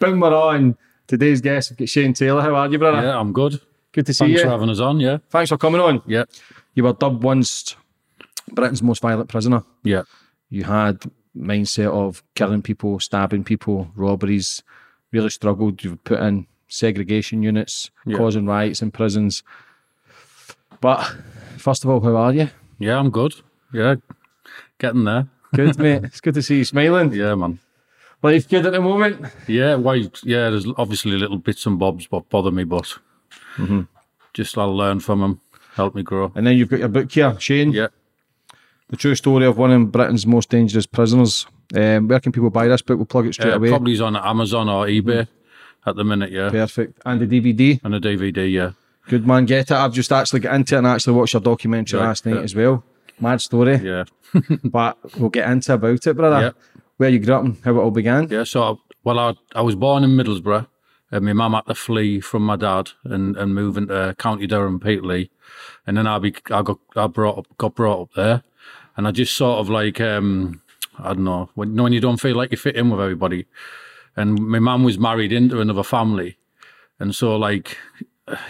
Boom, we're on. Today's guest, we've got Shane Taylor. How are you, brother? Yeah, I'm good. Good to see you. Thanks you. for having us on. Yeah, Thanks for coming on. yeah, You were dubbed once Britain's most violent prisoner. yeah. You had mindset of killing people, stabbing people, robberies. Really struggled. You've put in segregation units, Yeah. causing riots in prisons. But first of all, how are you? Yeah, I'm good. Yeah, getting there. Good, mate. It's good to see you smiling. Yeah, man. Life good at the moment. Yeah, why? Yeah, there's obviously little bits and bobs what bother me, but Mm-hmm. just I'll learn from them, help me grow. And then you've got your book here, Shane. Yeah, The true story of one of Britain's most dangerous prisoners. Um, where can people buy this book? We'll plug it straight uh, away. probably on Amazon or eBay at the minute. Yeah, Perfect. And the DVD. and a DVD. Yeah, Good man, get it. I've just actually got into it and actually watched your documentary Right, last night yeah. as well. Mad story. yeah, But we'll get into about it, brother. Yeah. Where you grew up and how it all began. yeah. So, well, I I was born in Middlesbrough. And my mum had to flee from my dad and, and move into County Durham, Peterlee, and then I be I got I brought up got brought up there, and I just sort of like um I don't know. When you when you don't feel like you fit in with everybody, and my mum was married into another family, and so like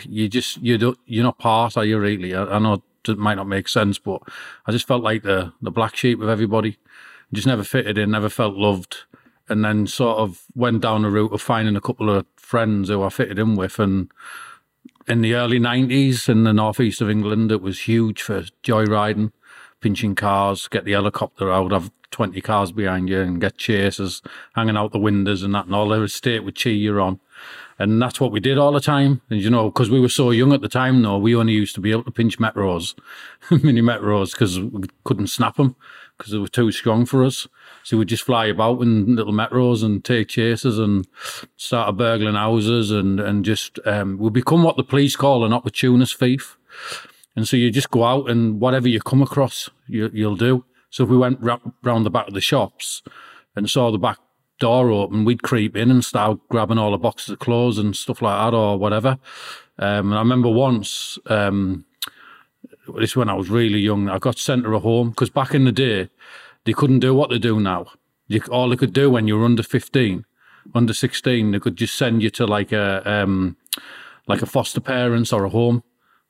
you just you don't you're not part are you really? I, I know it might not make sense, but I just felt like the the black sheep of everybody, just never fitted in, never felt loved, and then sort of went down the route of finding a couple of friends who I fitted in with, and in the early 90s in the northeast of England, it was huge for joyriding, pinching cars, get the helicopter out, have 20 cars behind you and get chasers hanging out the windows and that, and all the estate would cheer you on. And that's what we did all the time. And you know, because we were so young at the time, though, we only used to be able to pinch metros, mini metros, because we couldn't snap them because they were too strong for us. So we'd just fly about in little metros and take chases and start burgling houses and, and just, um, we become what the police call an opportunist thief. And so you just go out and whatever you come across, you, you'll do. So if we went ra- round the back of the shops and saw the back door open, we'd creep in and start grabbing all the boxes of clothes and stuff like that or whatever. Um, and I remember once, um, this when I was really young, I got sent to a home because back in the day, they couldn't do what they do now. You, all they could do when you were under 15, under 16, they could just send you to like a, um, like a foster parents or a home.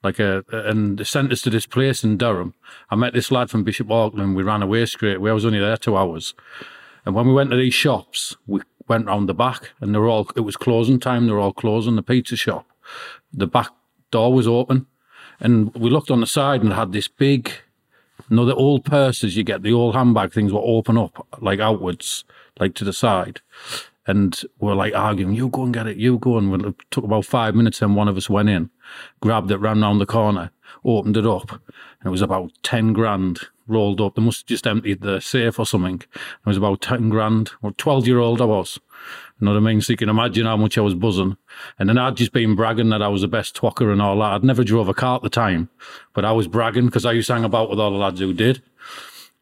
Like a, and sent us to this place in Durham. I met this lad from Bishop Auckland. We ran away straight away. I was only there two hours. And when we went to these shops, we went round the back and they were all, it was closing time. They were all closing the pizza shop. The back door was open and we looked on the side and had this big, you know, the old purses you get, the old handbag things were open up like outwards, like to the side. and we're like arguing, you go and get it, you go. And it took about five minutes, and one of us went in, grabbed it, ran round the corner, opened it up, and it was about 10 grand rolled up. They must have just emptied the safe or something. It was about 10 grand, or 12 year old I was. You know what I mean? So you can imagine how much I was buzzing. And then I'd just been bragging that I was the best twacker and all that. I'd never drove a car at the time, but I was bragging because I used to hang about with all the lads who did.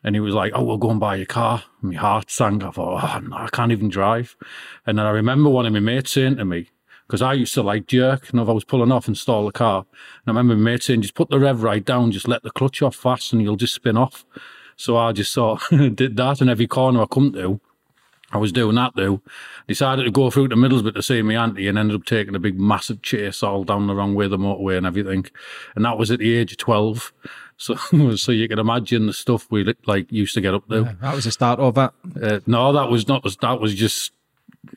And he was like, "Oh, we'll go and buy a car." And my heart sank. I thought, "Oh, no, I can't even drive." And then I remember one of my mates saying to me, because I used to like jerk, and if I was pulling off and stall the car, and I remember my mate saying, "Just put the rev right down, just let the clutch off fast, and you'll just spin off." So I just sort of did that, and every corner I come to, I was doing that though. Decided to go through to Middlesbrough to see my auntie and ended up taking a big massive chase all down the wrong way the motorway and everything. And that was at the age of 12. So, so you can imagine the stuff we like used to get up to. Yeah, that was the start of that. Uh, no, that was not. That was just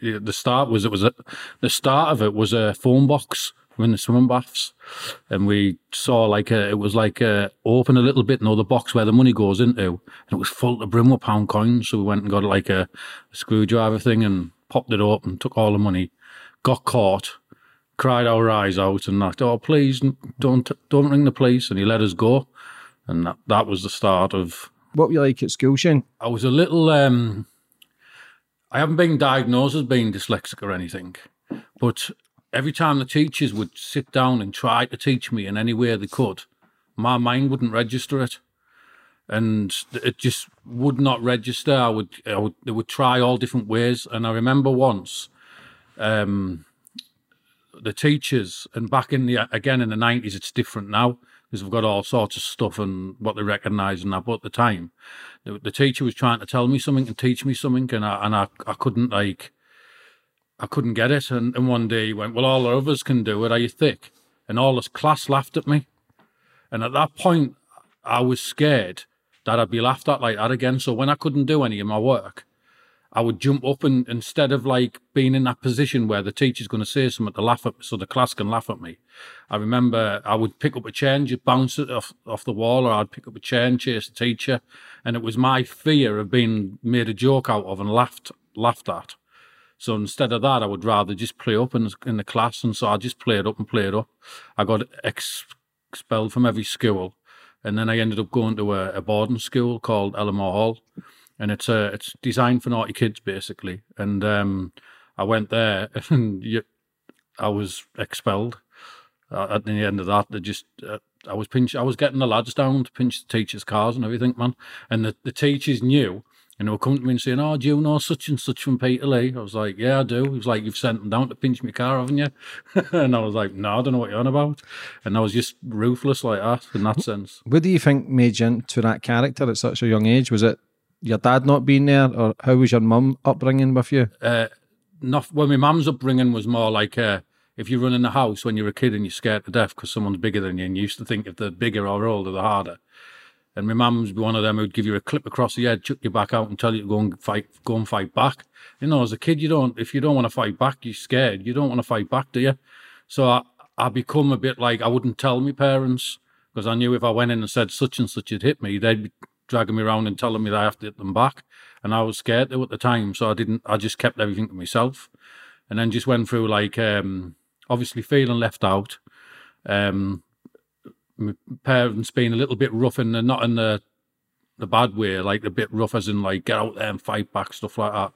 the start. Was it was a, the start of it was a phone box in the swimming baths, and we saw like a, it was like a, open a little bit, know, the box where the money goes into, and it was full to brim with pound coins. So we went and got like a, a screwdriver thing and popped it open, took all the money, got caught, cried our eyes out, and that. Oh, please don't don't ring the police, and he let us go, and that that was the start of. What were you like at school, Shane? I was a little. um I haven't been diagnosed as being dyslexic or anything, but every time the teachers would sit down and try to teach me in any way they could, my mind wouldn't register it. And it just would not register. I would, I would, they would try all different ways. And I remember once, um, the teachers, and back in the again in the nineties, it's different now because we've got all sorts of stuff and what they recognise and that. But at the time, the, the, teacher was trying to tell me something and teach me something, and I and I, I couldn't like I couldn't get it. And, and one day he went, Well, all the others can do it. Are you thick? And all this class laughed at me. And at that point, I was scared that I'd be laughed at like that again. So when I couldn't do any of my work, I would jump up and instead of like being in that position where the teacher's going to say something to laugh at me so the class can laugh at me, I remember I would pick up a chair and just bounce it off, off the wall, or I'd pick up a chair and chase the teacher. And it was my fear of being made a joke out of and laughed laughed at so instead of that, I would rather just play up in, in the class. And so I just played up and played up. I got ex- expelled from every school. And then I ended up going to a, a boarding school called Elemore Hall. And it's a, it's designed for naughty kids, basically. And um, I went there and you, I was expelled. Uh, at the end of that, they just uh, I was pinch. I was getting the lads down to pinch the teachers' cars and everything, man. And the, the teachers knew and they were coming to me and saying, Oh, do you know such and such from Peterlee? I was like, Yeah, I do. He was like, You've sent them down to pinch my car, haven't you? and I was like, No, I don't know what you're on about. And I was just ruthless like that in that sense. What do you think made you into that character at such a young age? Was it your dad not being there, or how was your mum upbringing with you? Uh, not, well, my mum's upbringing was more like uh, if you run in the house when you're a kid and you're scared to death because someone's bigger than you, and you used to think if they're bigger or older, the harder. And my mum's one of them who'd give you a clip across the head, chuck you back out, and tell you to go and fight, go and fight back. You know, as a kid, you don't. If you don't want to fight back, you're scared. You don't want to fight back, do you? So I, I become a bit like I wouldn't tell my parents because I knew if I went in and said such and such had hit me, they'd dragging me around and telling me that I have to hit them back. And I was scared to at the time, so I didn't. I just kept everything to myself, and then just went through like um, obviously feeling left out. Um, my parents being a little bit rough and not in the the bad way, like a bit rough as in like get out there and fight back, stuff like that.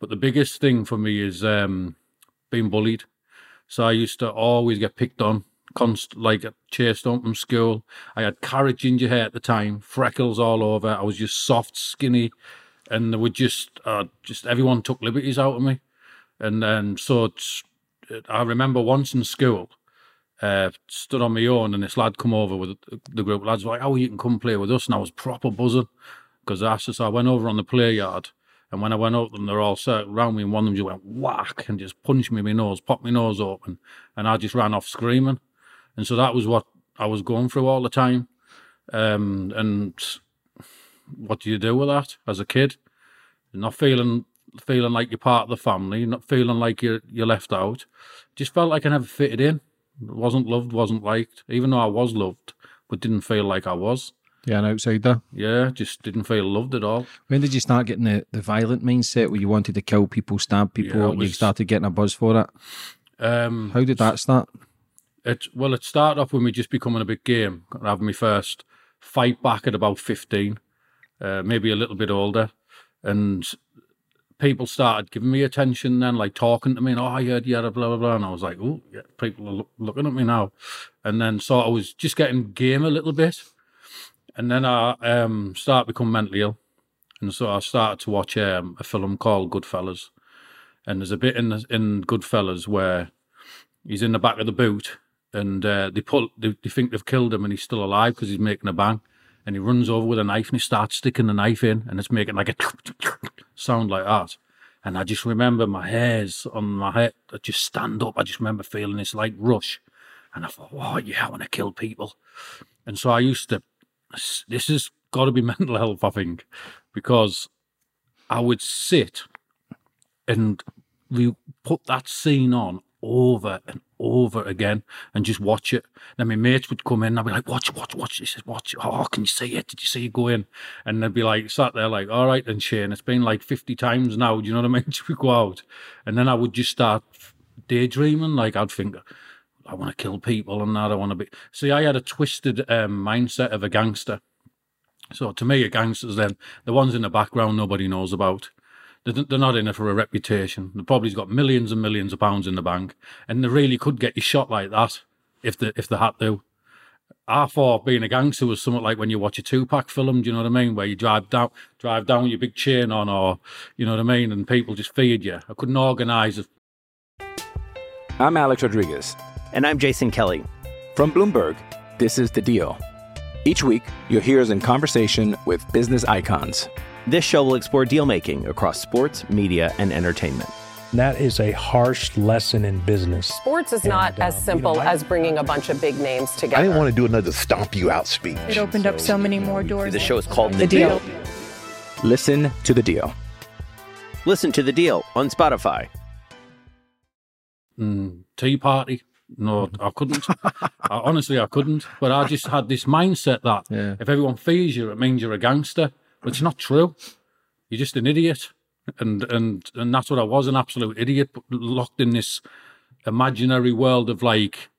But the biggest thing for me is um, being bullied. So I used to always get picked on, const like chased on from school. I had carrot ginger hair at the time, freckles all over. I was just soft, skinny, and they would just uh, just everyone took liberties out of me. And then so I remember once in school, uh, stood on my own, and this lad come over with the group lads like, "Oh, you can come play with us." And I was proper buzzing because after so I went over on the play yard, and when I went up them, they're all circled around me, and one of them just went whack and just punched me in my nose, popped my nose open, and I just ran off screaming. And so that was what I was going through all the time. Um, and what do you do with that as a kid? You're not feeling feeling like you're part of the family, not feeling like you're you're left out. Just felt like I never fitted in wasn't loved, wasn't liked, even though I was loved, but didn't feel like I was. Yeah, an outsider. Yeah, just didn't feel loved at all. When did you start getting the, the violent mindset where you wanted to kill people, stab people, Yeah, and you started getting a buzz for it? Um, How did that start? It well, it started off when we just becoming a big game. Having my first fight back at about fifteen, uh, maybe a little bit older, and people started giving me attention then, like talking to me, and oh, I heard you had a blah blah blah, and I was like, oh, yeah, people are look, looking at me now, and then so I was just getting game a little bit, and then I um started become mentally ill, and so I started to watch um, a film called Goodfellas, and there's a bit in in Goodfellas where he's in the back of the boot and uh, they pull they, they think they've killed him and he's still alive because he's making a bang. And he runs over with a knife and he starts sticking the knife in and it's making like a sound like that. And I just remember my hairs on my head i just stand up. I just remember feeling this like rush. And I thought oh yeah I want to kill people. And so I used to this has got to be mental health I think because I would sit and we put that scene on over and over again and just watch it. Then my mates would come in and I'd be like, watch, watch, watch. He says, watch. Oh, can you see it? Did you see it going? And they'd be like, sat there like, all right then, Shane, it's been like 50 times now. Do you know what I mean? Should we go out? And then I would just start daydreaming. Like I'd think, I want to kill people and that. I want to be. See, I had a twisted um, mindset of a gangster. So to me, a gangster's then the ones in the background nobody knows about. They're they're not in it for a reputation. They probably got millions and millions of pounds in the bank, and they really could get you shot like that if they if they had to. I thought being a gangster was somewhat like when you watch a Tupac film. Do you know what I mean? Where you drive down, drive down with your big chain on, or you know what I mean, and people just feed you. I couldn't organise it. I'm Alex Rodriguez. And I'm Jason Kelly. From Bloomberg, this is The Deal. Each week, you'll hear us in conversation with business icons. This show will explore deal making across sports, media, and entertainment. That is a harsh lesson in business. Sports is not And, as um, simple you know, I- as bringing a bunch of big names together. I didn't want to do another stomp you out speech. It opened up so many more doors. The show is called The Deal. Listen to The Deal. Listen to the deal on Spotify. Mm, tea party. No, I couldn't. I, honestly, I couldn't. But I just had this mindset that Yeah. if everyone fears you, it means you're a gangster. It's not true. You're just an idiot, and and and that's what I was—an absolute idiot, locked in this imaginary world of like,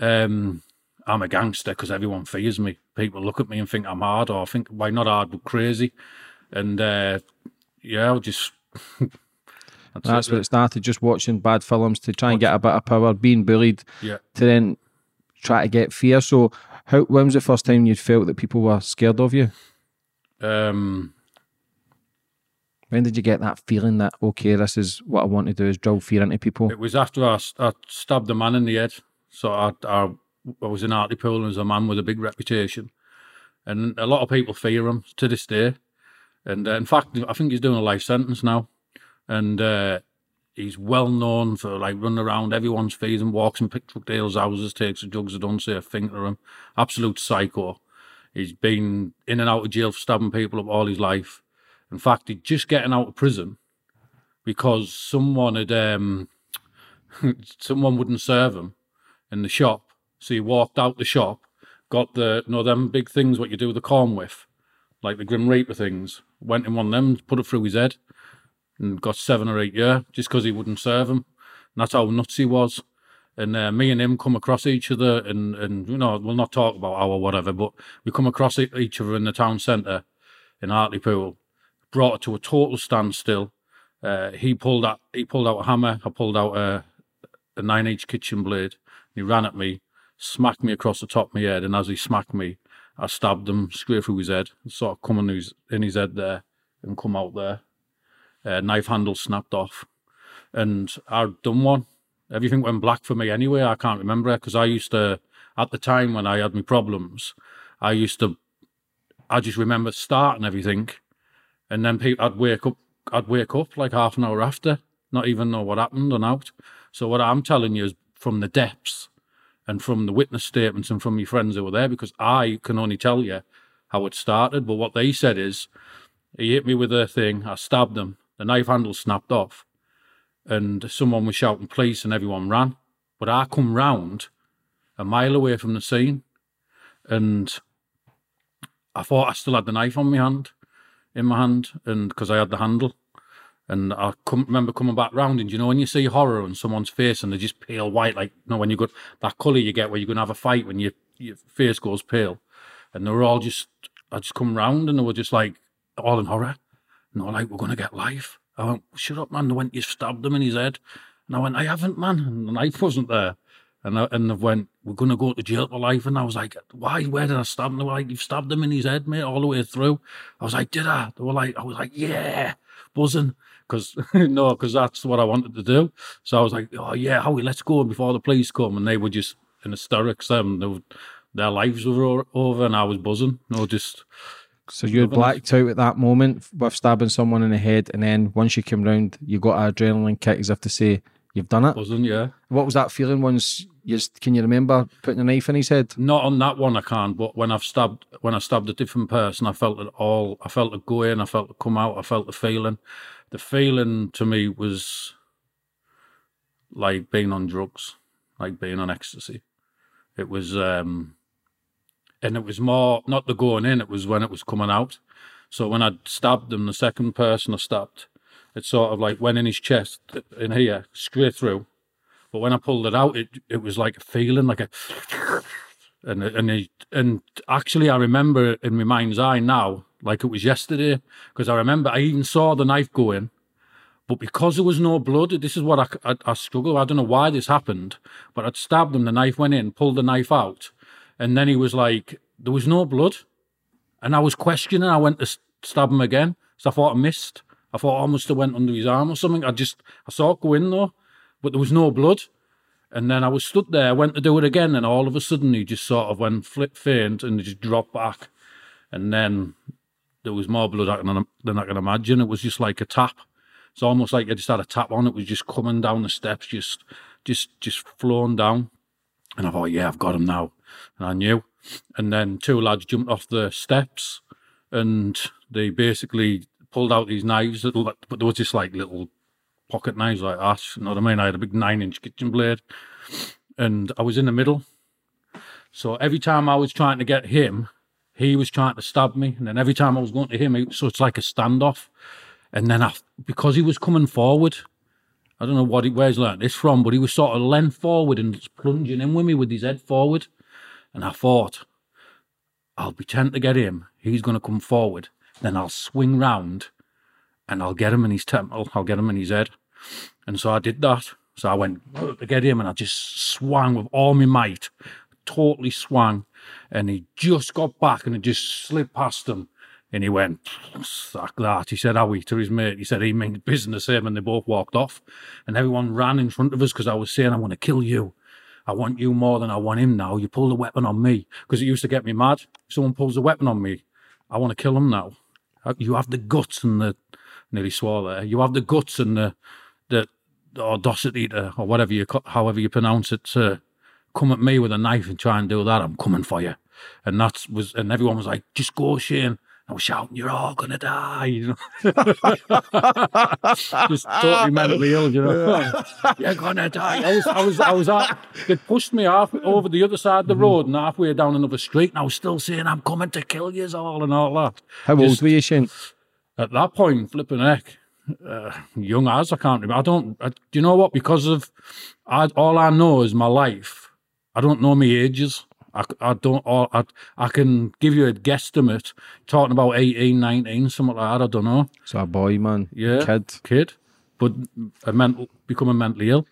um, I'm a gangster because everyone fears me. People look at me and think I'm hard, or I think why not hard but crazy, and uh, yeah, I'll just. That's where it started, just watching bad films to try and get a bit of power, being bullied, Yeah. to then try to get fear. So, how when was the first time you felt that people were scared of you? Um, When did you get that feeling that okay, this is what I want to do is drill fear into people? It was after I, I stabbed a man in the head. So I, I, I was in Hartlepool and was a man with a big reputation. And a lot of people fear him to this day. And uh, in fact, I think he's doing a life sentence now. And uh, he's well known for like running around everyone's fees and walks in Pickford Dale's houses, takes the drugs that don't say a thing to him. Absolute psycho. He's been in and out of jail for stabbing people up all his life. In fact, he's just getting out of prison because someone had um, someone wouldn't serve him in the shop. So he walked out the shop, got the you know them big things what you do with the corn with, like the Grim Reaper things. Went in one of them, put it through his head, and got seven or eight year just because he wouldn't serve him. And that's how nuts he was. And uh, me and him come across each other, and and you know we'll not talk about our whatever, but we come across each other in the town centre in Hartlepool. Brought it to a total standstill. Uh, he pulled out he pulled out a hammer. I pulled out a a nine inch kitchen blade. He ran at me, smacked me across the top of my head, and as he smacked me, I stabbed him straight through his head, sort of coming in his, in his head there and come out there. Uh, knife handle snapped off, and I'd done one. Everything went black for me anyway. I can't remember it because I used to, at the time when I had my problems, I used to, I just remember starting everything, and then people, I'd wake up, I'd wake up like half an hour after, not even know what happened and out. So what I'm telling you is from the depths and from the witness statements and from my friends who were there, because I can only tell you how it started. But what they said is, he hit me with a thing, I stabbed him, the knife handle snapped off, and someone was shouting police and everyone ran. But I come round a mile away from the scene, and I thought I still had the knife on my hand, in my hand, and because I had the handle. And I come, remember coming back round, and you know when you see horror on someone's face and they're just pale white, like you know when you got that colour you get where you're going to have a fight when your your face goes pale, and they were all just, I just come round and they were just like all in horror, and they were like, "We're going to get life." I went, "Shut up, man!" They went, "You stabbed him in his head," and I went, "I haven't, man," and the knife wasn't there. And I, and they went, we're going to go to jail for life. And I was like, why? Where did I stab him? They were like, you've stabbed him in his head, mate, all the way through. I was like, did I? They were like, I was like, yeah, buzzing. Because, no, because that's what I wanted to do. So I was like, oh, yeah, Howie, let's go before the police come. And they were just in hysterics. Um, they were, their lives were over and I was buzzing. No, just. So you had blacked out at that moment with stabbing someone in the head, and then once you came round, you got an adrenaline kick as if to say you've done it. Buzzing, yeah. What was that feeling once you s- can you remember putting a knife in his head? Not on that one, I can't. But when I've stabbed, when I stabbed a different person, I felt it all. I felt it go in. I felt it come out. I felt the feeling. The feeling to me was like being on drugs, like being on ecstasy. It was, um and it was more not the going in. It was when it was coming out. So when I stabbed him, the second person I stabbed, it sort of like went in his chest in here, straight through. But when I pulled it out, it it was like a feeling, like a and and he, and actually I remember in my mind's eye now, like it was yesterday, because I remember I even saw the knife go in, but because there was no blood, this is what I, I, I struggle. I don't know why this happened, but I'd stabbed him, the knife went in, pulled the knife out, and then he was like, there was no blood, and I was questioning. I went to stab him again, so I thought I missed. I thought oh, I must have went under his arm or something. I just I saw it go in though, but there was no blood. And then I was stood there, went to do it again, and all of a sudden he just sort of went flip faint and he just dropped back. And then there was more blood than I can imagine. It was just like a tap. It's almost like I just had a tap on. It was just coming down the steps, just just just flowing down. And I thought, yeah, I've got him now. And I knew. And then two lads jumped off the steps and they basically pulled out these knives, that, but there was just like little pocket knives like that. You know what I mean? I had a big nine inch kitchen blade and I was in the middle. So every time I was trying to get him, he was trying to stab me. And then every time I was going to him, so it's like a standoff. And then I, because he was coming forward, I don't know what he, where he's learned this from, but he was sort of leant forward and plunging in with me with his head forward. And I thought, I'll pretend to get him. He's going to come forward. Then I'll swing round and I'll get him in his temple. I'll get him in his head. And so I did that. So I went to get him and I just swung with all my might, totally swung. And he just got back and it just slipped past him. And he went, like that. He said, Howie, to his mate. He said, he means business him. And they both walked off. And everyone ran in front of us because I was saying, I want to kill you. I want you more than I want him now. You pull the weapon on me. Because it used to get me mad. Someone pulls a weapon on me. I want to kill him now. Uh, You have the guts and the, nearly swore there. You have the guts and the, the, the audacity to, or whatever you, however you pronounce it, to come at me with a knife and try and do that. I'm coming for you. And that was, and everyone was like, just go, Shane. I was shouting, "You're all gonna die!" You know, just totally mentally ill. You know, you're gonna die. I was, I was, I was at. They pushed me half over the other side of the road and halfway down another street, and I was still saying, "I'm coming to kill you all," and all that. How Just- old were you, Shane? at that point, flipping heck, uh, young as I can't remember. I don't. I, do you know what? Because of I, all I know is my life. I don't know my ages. I, I don't. I, I can give you a guesstimate, talking about 18, 19, something like that. I don't know. So a boy, man. Yeah, Kid. kid, but a mental becoming mentally ill.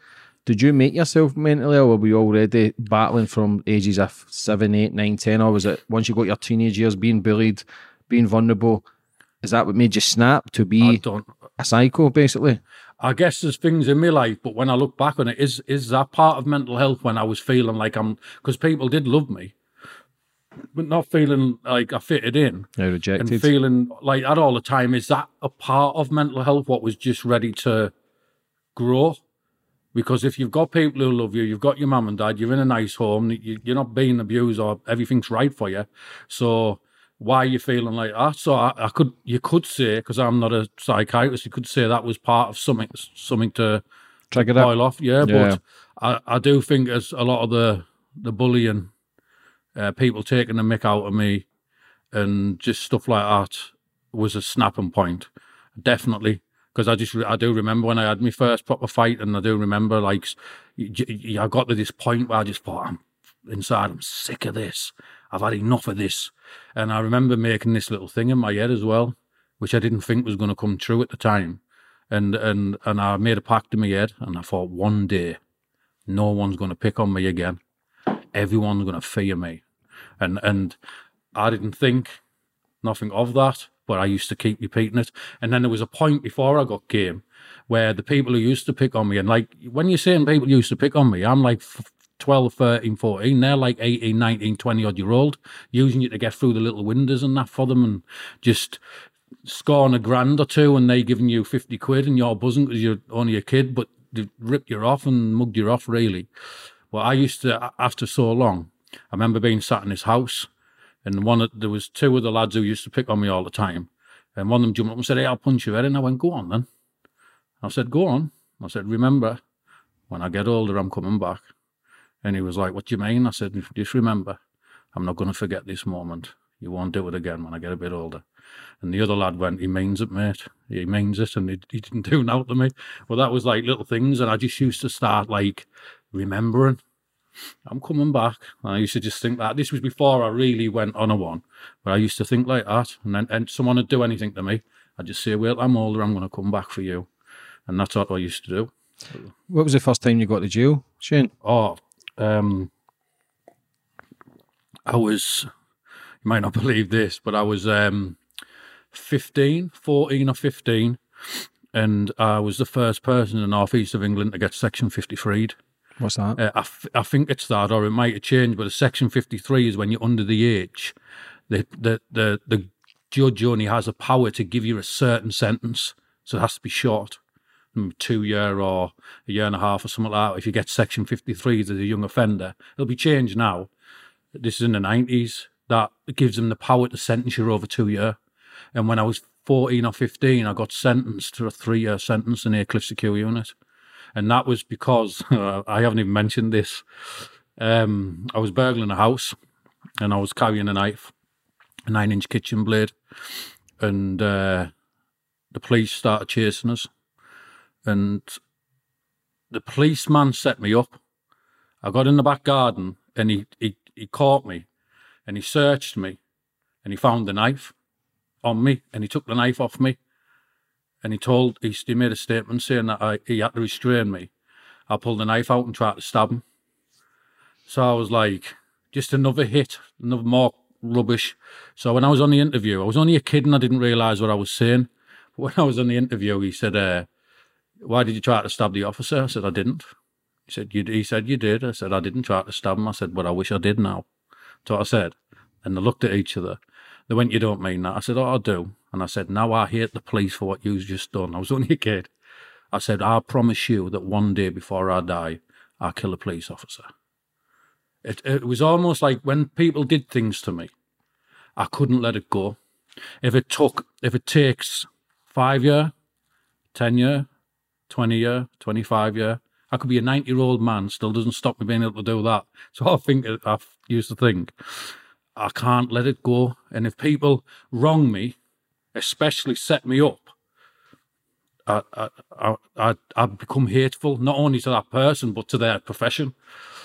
Did you make yourself mentally ill, or were you already battling from ages of seven, eight, nine, ten, or was it once you got your teenage years, being bullied, being vulnerable? Is that what made you snap to be a psycho, basically? I guess there's things in my life, but when I look back on it, is is that part of mental health when I was feeling like I'm because people did love me, but not feeling like I fitted in Now and rejected. feeling like that all the time. Is that a part of mental health? What was just ready to grow? Because if you've got people who love you, you've got your mum and dad, you're in a nice home, you, you're not being abused or everything's right for you. So why are you feeling like that? So I, I could, you could say, because I'm not a psychiatrist, you could say that was part of something, something to Trigger boil that. off. Yeah, Yeah. but I, I do think as a lot of the the bullying, uh, people taking the mick out of me, and just stuff like that was a snapping point, definitely. Because I just I do remember when I had my first proper fight, and I do remember like I got to this point where I just thought I'm inside I'm sick of this. I've had enough of this, and I remember making this little thing in my head as well, which I didn't think was going to come true at the time, and and and I made a pact in my head, and I thought one day, no one's going to pick on me again. Everyone's going to fear me, and and I didn't think nothing of that, but I used to keep repeating it. And then there was a point before I got game where the people who used to pick on me, and like when you're saying people used to pick on me, I'm like 12, 13, 14. They're like 18, 19, 20 odd year old, using it to get through the little windows and that for them and just scoring a grand or two and they giving you 50 quid and you're buzzing because you're only a kid, but they've ripped you off and mugged you off, really. Well, I used to, after so long, I remember being sat in his house and one there was two of the lads who used to pick on me all the time. And one of them jumped up and said, Hey, I'll punch you head. And I went, Go on then. I said, Go on. I said, Remember, when I get older, I'm coming back. And he was like, What do you mean? I said, Just remember, I'm not going to forget this moment. You won't do it again when I get a bit older. And the other lad went, He means it, mate. He means it. And he, he didn't do nothing to me. Well, that was like little things. And I just used to start like remembering. I'm coming back. And I used to just think that. This was before I really went on a one. But I used to think like that. And then and someone would do anything to me. I'd just say, Well, I'm older. I'm going to come back for you. And that's what I used to do. What was the first time you got to jail, Shane? Oh, um, I was, you might not believe this, but I was um, 15, 14 or 15, and I was the first person in the northeast of England to get Section 53'd. What's that? Uh, I, f- I think it's that, or it might have changed, but a Section 53 is when you're under the age. The, the, the, the judge only has a power to give you a certain sentence, so it has to be short. Two year or a year and a half or something like that. If you get Section 53 as a young offender, it'll be changed now. This is in the 90s. That gives them the power to sentence you over two year. And when I was 14 or 15, I got sentenced to a three year sentence in Aycliffe Secure Unit. And that was because I haven't even mentioned this. Um, I was burgling a house and I was carrying a knife, a nine inch kitchen blade. And uh, the police started chasing us. And the policeman set me up. I got in the back garden and he, he, he caught me and he searched me and he found the knife on me and he took the knife off me and he told he, he made a statement saying that I, he had to restrain me. I pulled the knife out and tried to stab him. So I was like, just another hit, another more rubbish. So when I was on the interview, I was only a kid and I didn't realise what I was saying. But when I was on the interview, he said, uh, "Why did you try to stab the officer?" I said, "I didn't." He said, "You." He said, "You did." I said, "I didn't try to stab him." I said, "But I wish I did now." That's what I said. And they looked at each other. They went, You don't mean that. I said, Oh, I do. And I said, Now I hate the police for what you've just done. I was only a kid. I said, I promise you that one day before I die, I'll kill a police officer. It, it was almost like when people did things to me, I couldn't let it go. If it took, if it takes five year, 10 year, 20 year, 25 year, I could be a 90 year old man, still doesn't stop me being able to do that. So I think, I used to think, I can't let it go. And if people wrong me, especially set me up, I, I, I, I, become hateful, not only to that person, but to their profession.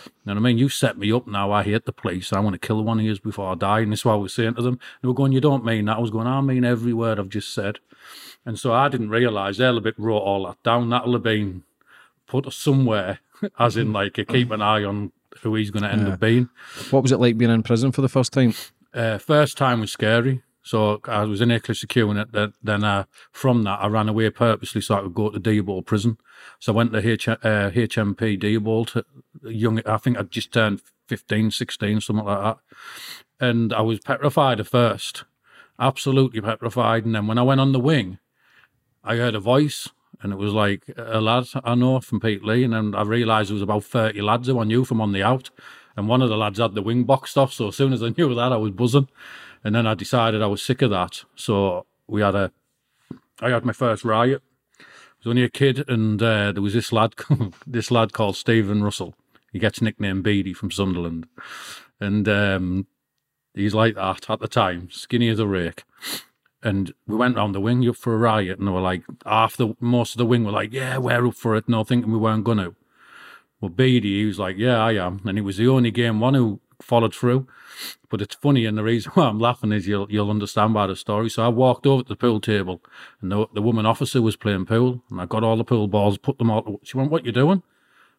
You know what I mean? You set me up now. I hate the police. I want to kill one of you before I die. And this is what I was saying to them. They were going, You don't mean that. I was going, I mean every word I've just said. And so I didn't realise they'll have bit wrote all that down. That'll have been put somewhere, as in like keep an eye on who he's going to end Yeah. up being. What was it like being in prison for the first time? Uh, first time was scary. So I was in Aycliffe secure unit. Then, uh, from that, I ran away purposely so I could go to Deerbolt prison. So I went to H- uh, HMP Deerbolt to young. I think I'd just turned 15, 16, something like that. And I was petrified at first, absolutely petrified. And then when I went on the wing, I heard a voice, and it was like a lad I know from Pete Lee. And then I realised there was about 30 lads who I knew from on the out. And one of the lads had the wing boxed off. So as soon as I knew that, I was buzzing. And then I decided I was sick of that. So we had a, I had my first riot. I was only a kid, and uh, there was this lad, this lad called Stephen Russell. He gets nicknamed Beady from Sunderland, and um, He's like that at the time, skinny as a rake. And we went round the wing up for a riot, and they were like, half the most of the wing were like, "Yeah, we're up for it," no, thinking we weren't gonna. Well, Beady, he was like, "Yeah, I am," and he was the only game one who followed through. But it's funny, and the reason why I'm laughing is you'll you'll understand by the story. So I walked over to the pool table, and the the woman officer was playing pool, and I got all the pool balls, put them all. She went, "What you doing?"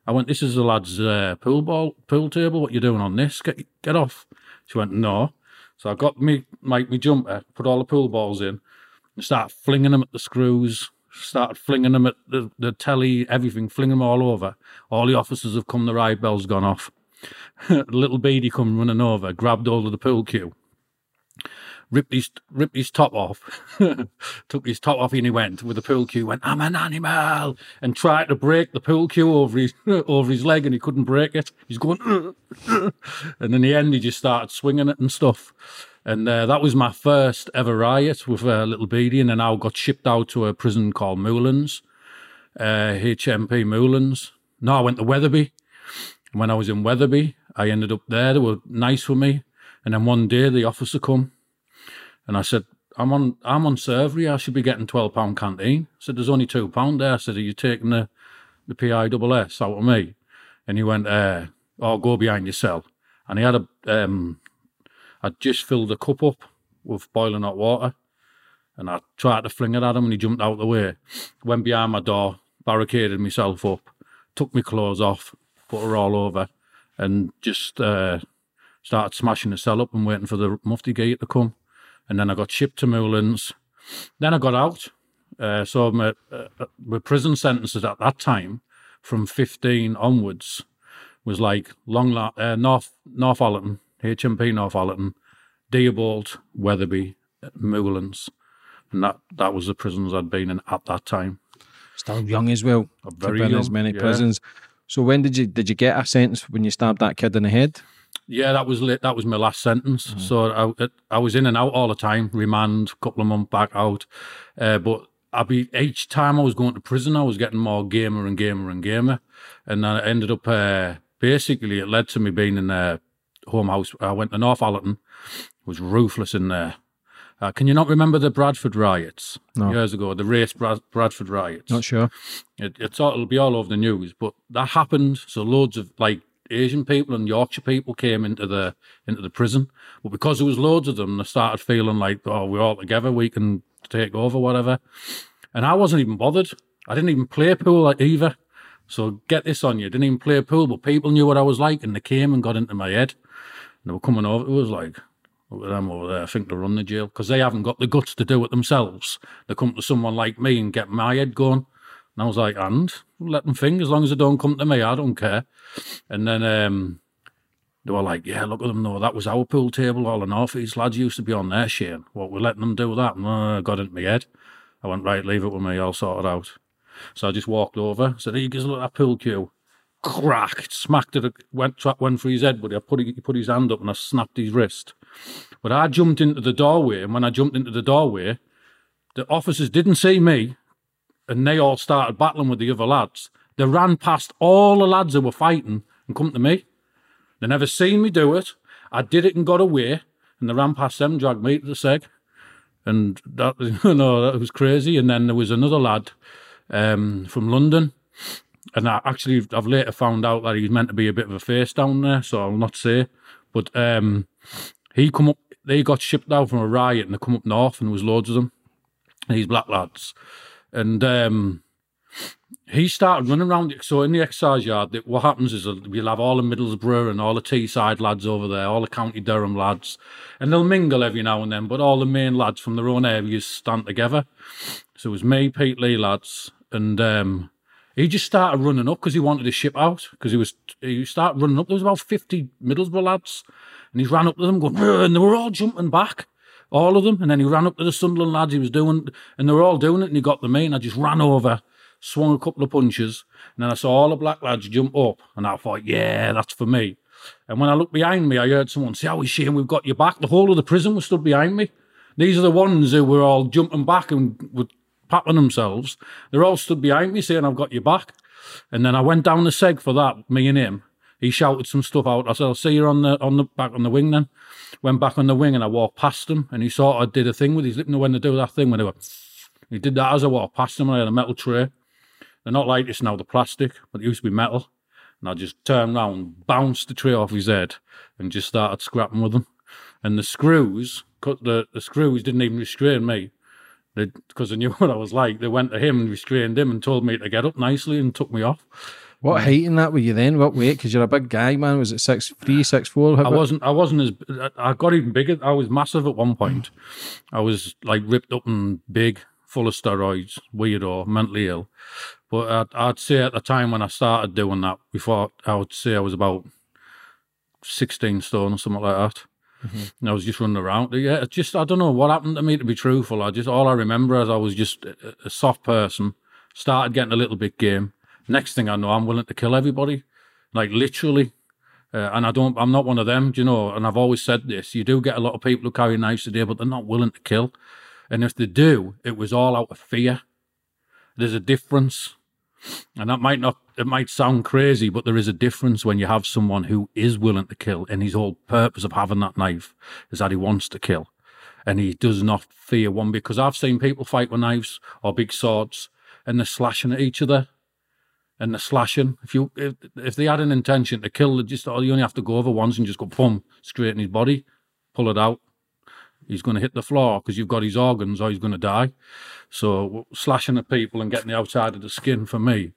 I went, "This is the lad's uh, pool ball pool table. What you doing on this? Get get off." She went, "No." So I got me my, me jumper, put all the pool balls in, and started flinging them at the screws. Started flinging them at the, the telly, everything, flinging them all over. All the officers have come, the ride bell's gone off. little beady come running over, grabbed hold of the pool cue, ripped his ripped his top off, took his top off, and he went with the pool cue. Went, I'm an animal, and tried to break the pool cue over his over his leg, and he couldn't break it. He's going, and in the end, he just started swinging it and stuff. And uh, that was my first ever riot with uh, Little Beady, and then I got shipped out to a prison called Moulins, uh, HMP Moulins. No, I went to Wetherby. When I was in Wetherby, I ended up there. They were nice with me. And then one day the officer come and I said, I'm on I'm on servery, I should be getting twelve pound canteen. I said, There's only two pound there. I said, Are you taking the the PI out of me? And he went, uh, oh go behind your cell. And he had a um I'd just filled a cup up with boiling hot water and I tried to fling it at him and he jumped out the way. Went behind my door, barricaded myself up, took my clothes off, put her all over, and just uh, started smashing the cell up and waiting for the mufti gate to come. And then I got shipped to Moulins. Then I got out. Uh, so my, uh, my prison sentences at that time, from 15 onwards, was like Long uh, North Northallerton, HMP North Allerton, Deerbolt, Wetherby, Moulins. And that, that was the prisons I'd been in at that time. Still young as well. Very in young, as many yeah. prisons. So when did you did you get a sentence when you stabbed that kid in the head? Yeah, that was lit. That was my last sentence. So I, I was in and out all the time. Remand, couple of months back out. Uh, but I be each time I was going to prison, I was getting more gamer and gamer and gamer, and then I ended up. Uh, basically, it led to me being in a home house. I went to Northallerton. Was ruthless in there. Uh, can you not remember the Bradford riots No. years ago? The race Brad- Bradford riots. Not sure. It, it's all, it'll be all over the news, but that happened. So loads of like Asian people and Yorkshire people came into the into the prison, but because there was loads of them, they started feeling like, oh, we're all together, we can take over, whatever. And I wasn't even bothered. I didn't even play pool either. So get this on you, didn't even play pool, but people knew what I was like, and they came and got into my head. And they were coming over. It was like, look at them over there. I think they run the jail because they haven't got the guts to do it themselves. They come to someone like me and get my head going. And I was like, and let them think as long as they don't come to me, I don't care. And then um, they were like, yeah, look at them. No, that was our pool table. All the North East lads used to be on there, Shane. What, we're letting them do that? And uh, got into my head. I went, right, leave it with me. I'll sort it out. So I just walked over, said, hey, a look at that pool cue. Cracked, smacked it, went, went for his head, but I put, he put his hand up and I snapped his wrist. But I jumped into the doorway, and when I jumped into the doorway, the officers didn't see me, and they all started battling with the other lads. They ran past all the lads who were fighting and come to me. They never seen me do it. I did it and got away, and they ran past them, dragged me to the seg, and that you know that was crazy. And then there was another lad um, from London, and I actually I've later found out that he's meant to be a bit of a face down there, so I'll not say. But um, he come up, they got shipped out from a riot, and they come up north, and there was loads of them, these black lads, and um, he started running around. So in the exercise yard, what happens is we'll have all the Middlesbrough and all the Teesside lads over there, all the County Durham lads, and they'll mingle every now and then. But all the main lads from their own areas stand together. So it was me, Pete Lee lads, and um, he just started running up because he wanted to ship out because he was he started running up. There was about fifty Middlesbrough lads, and he ran up to them going, and they were all jumping back, all of them. And then he ran up to the Sunderland lads he was doing, and they were all doing it, and he got them in. I just ran over, swung a couple of punches, and then I saw all the black lads jump up, and I thought, yeah, that's for me. And when I looked behind me, I heard someone say, "Oh, Shane, we've got your back." The whole of the prison was stood behind me. These are the ones who were all jumping back and were patting themselves. They're all stood behind me saying, I've got your back. And then I went down the seg for that, me and him. He shouted some stuff out. I said, "I'll see you on the on the back on the wing." Then went back on the wing, and I walked past him, and he sort of did a thing with his lip. You know when they do that thing when they went, he did that as I walked past him, and I had a metal tray. They're not like this now, the plastic, but it used to be metal. And I just turned round, bounced the tray off his head, and just started scrapping with him. And the screws, cut the the screws didn't even restrain me because they, knew what I was like. They went to him and restrained him and told me to get up nicely and took me off. What height in that were you then? What weight? Because you're a big guy, man. Was it six three, six four? I wasn't. I wasn't as. I got even bigger. I was massive at one point. I was like ripped up and big, full of steroids, weirdo, mentally ill. But I'd, I'd say at the time when I started doing that, before I would say I was about sixteen stone or something like that. Mm-hmm. And I was just running around. Yeah, it's just I don't know what happened to me. To be truthful, I just all I remember is I was just a, a soft person. Started getting a little bit game. Next thing I know, I'm willing to kill everybody, like literally. Uh, and I don't. I'm not one of them, you know. And I've always said this: you do get a lot of people who carry knives today, but they're not willing to kill. And if they do, it was all out of fear. There's a difference. And that might not, it might sound crazy, but there is a difference when you have someone who is willing to kill and his whole purpose of having that knife is that he wants to kill. And he does not fear one because I've seen people fight with knives or big swords and they're slashing at each other and they're slashing. If you, if, if they had an intention to kill, they just, oh you only have to go over once and just go boom, straight in his body, pull it out. He's going to hit the floor because you've got his organs or he's going to die. So slashing at people and getting the outside of the skin for me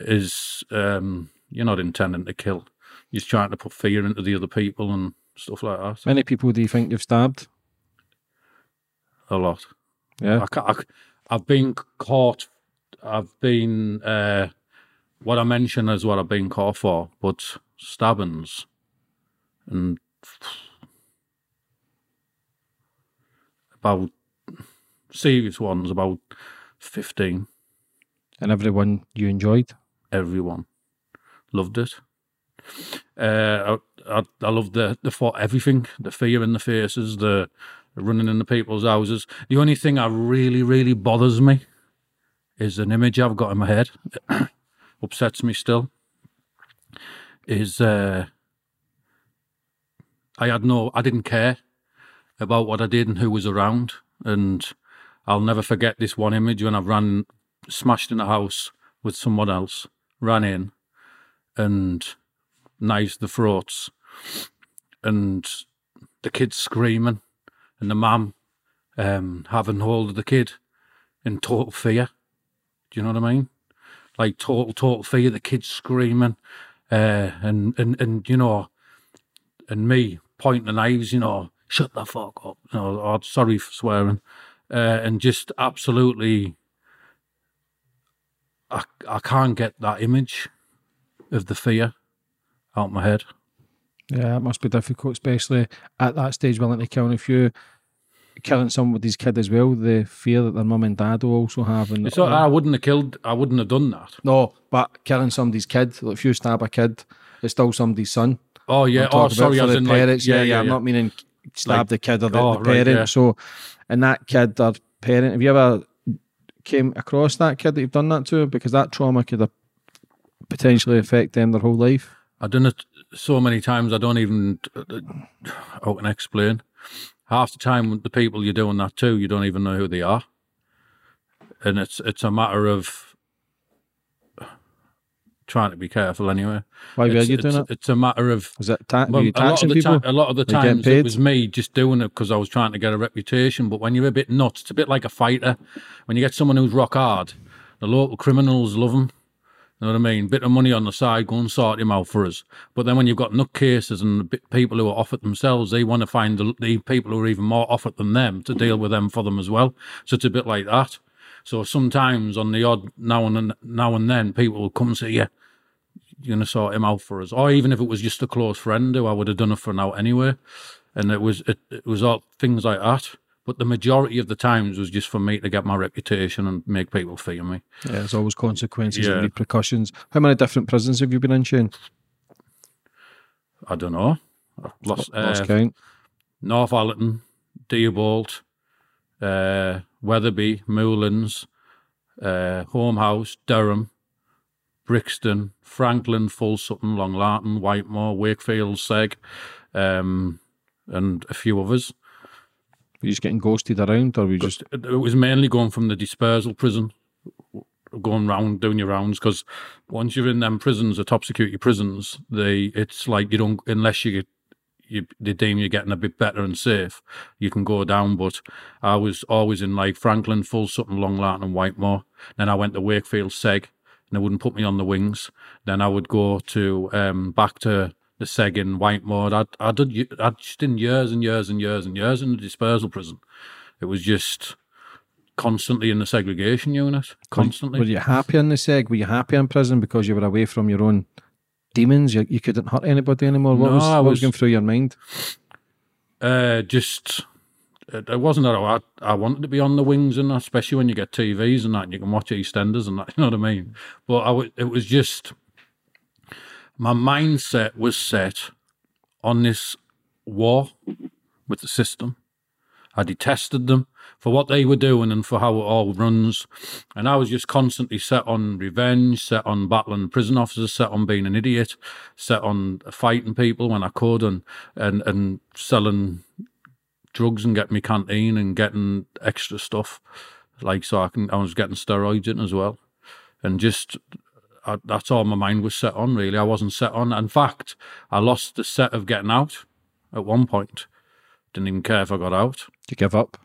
is um, you're not intending to kill. You're just trying to put fear into the other people and stuff like that. Many people do you think you've stabbed? A lot. Yeah. I, have been caught. I've been uh, what I mentioned is what I've been caught for, but stabbings and about serious ones, about 15. And everyone you enjoyed? Everyone. Loved it. Uh, I, I, I loved the, the everything, the fear in the faces, the running into people's houses. The only thing that really, really bothers me is an image I've got in my head, upsets me still, is uh, I had no, I didn't care about what I did and who was around. And I'll never forget this one image when I ran, smashed in a house with someone else, ran in and knifed the throats, and the kids screaming, and the mum um, having hold of the kid in total fear. Do you know what I mean? Like total, total fear. The kids screaming, uh, and and and you know, and me pointing the knives. You know, shut the fuck up. You know, or, sorry for swearing. Uh, and just absolutely, I, I can't get that image of the fear out of my head. Yeah, it must be difficult, especially at that stage, willing to kill. a you killing somebody's kid as well, the fear that their mum and dad will also have. And it's not, uh, I wouldn't have killed. I wouldn't have done that. No, but killing somebody's kid. Like if you stab a kid, it's still somebody's son. Oh yeah. Oh sorry. For the parents. Like, yeah, yeah, yeah, I'm yeah. not meaning stab Like- the kid or the, oh, the right, parent. yeah. So, and that kid or parent, have you ever came across that kid that you've done that to? Because that trauma could have potentially affect them their whole life. I've done it so many times. I don't even. Uh, uh, I can explain? Half the time, the people you're doing that to, you don't even know who they are, and it's it's a matter of trying to be careful. Anyway, Why it's, you it's, doing it? It's a matter of Was it ta- Well, you a lot of the people? time, a lot of the you times it was me just doing it because I was trying to get a reputation. But when you're a bit nuts, it's a bit like a fighter. When you get someone who's rock hard, the local criminals love them. Know what I mean? Bit of money on the side, go and sort him out for us. But then when you've got nutcases and people who are off it themselves, they want to find the, the people who are even more off it than them to deal with them for them as well. So it's a bit like that. So sometimes on the odd now and then, now and then, people will come and say, "Yeah, you're gonna sort him out for us," or even if it was just a close friend who I would have done it for now anyway. And it was it, it was all things like that. But the majority of the times was just for me to get my reputation and make people fear me. Yeah, there's always consequences Yeah. and repercussions. How many different prisons have you been in, Shane? I don't know. I've lost, Lost uh, count. North Allerton, Deerbolt, uh, Wetherby, Moulins, uh, Holme House, Durham, Brixton, Frankland, Full Sutton, Long Lartin, Whitemoor, Wakefield, Seg, um, and a few others. Were you just getting ghosted around, or were you just It was mainly going from the dispersal prison, going round doing your rounds. Because once you're in them prisons, the top security prisons, they it's like you don't unless you get you they deem you're getting a bit better and safe, you can go down. But I was always in like Frankland, Full Sutton, Long Lartin, and Whitemoor. Then I went to Wakefield, Seg, and they wouldn't put me on the wings. Then I would go to um back to the Seg in Whitemoor. I I did y- I just did years and years and years and years in the dispersal prison. It was just constantly in the segregation unit, constantly. Were you happy in the seg? Were you happy in prison because you were away from your own demons? You, you couldn't hurt anybody anymore. What No, was what was was- going through your mind? Uh, just it, it wasn't that I, I wanted to be on the wings and that, especially when you get TVs and that, and you can watch EastEnders and that. You know what I mean? But I w- it was just my mindset was set on this war with the system. I detested them for what they were doing and for how it all runs. And I was just constantly set on revenge, set on battling prison officers, set on being an idiot, set on fighting people when I could and and, and selling drugs and getting me canteen and getting extra stuff. Like so I can I was getting steroids in as well. And just I, that's all my mind was set on really. I wasn't set on in fact, I lost the set of getting out at one point. Didn't even care if I got out. Did you give up?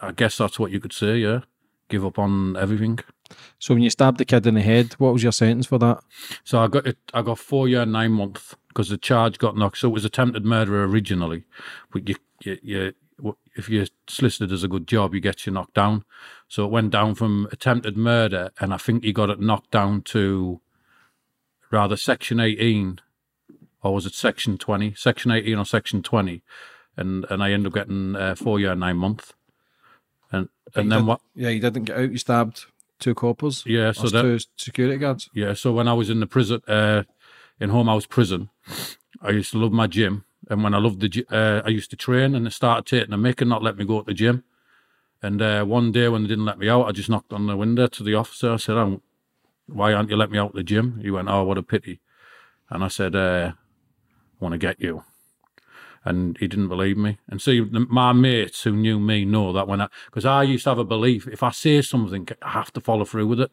I guess that's what you could say, yeah. Give up on everything. So when you stabbed the kid in the head, what was your sentence for that? So I got it. I got four year nine month because the charge got knocked. So it was attempted murder originally, but you, you, you if you're solicited as a good job, you get you knocked down. So it went down from attempted murder, and I think he got it knocked down to rather section eighteen, or was it section twenty? Section eighteen or section twenty, and and I ended up getting uh, four year nine month. And and then did- what? Yeah, you didn't get out. You stabbed two coppers. Yeah, so that- two security guards. Yeah, so when I was in the prison, uh, in Holme House prison, I used to love my gym, and when I loved the, uh, I used to train, and they started taking the mick and not let me go to the gym. And uh, one day when they didn't let me out, I just knocked on the window to the officer. I said, "Why aren't you let me out the gym?" He went, "Oh, what a pity." And I said, uh, "I want to get you." And he didn't believe me. And see, my mates who knew me know that when I, because I used to have a belief, if I say something, I have to follow through with it.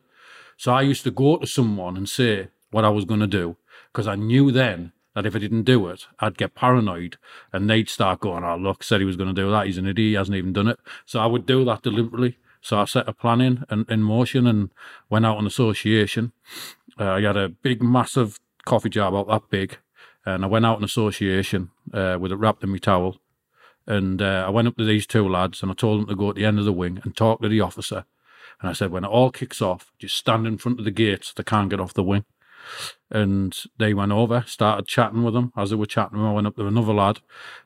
So I used to go to someone and say what I was going to do because I knew then that if I didn't do it, I'd get paranoid and they'd start going, oh, look, said he was going to do that. He's an idiot. He hasn't even done it. So I would do that deliberately. So I set a plan in, in, in motion and went out on association. Uh, I had a big, massive coffee jar about that big. And I went out on association uh, with it wrapped in my towel. And uh, I went up to these two lads and I told them to go at the end of the wing and talk to the officer. And I said, when it all kicks off, just stand in front of the gate so they can't get off the wing. And they went over, started chatting with them. As they were chatting, I went up to another lad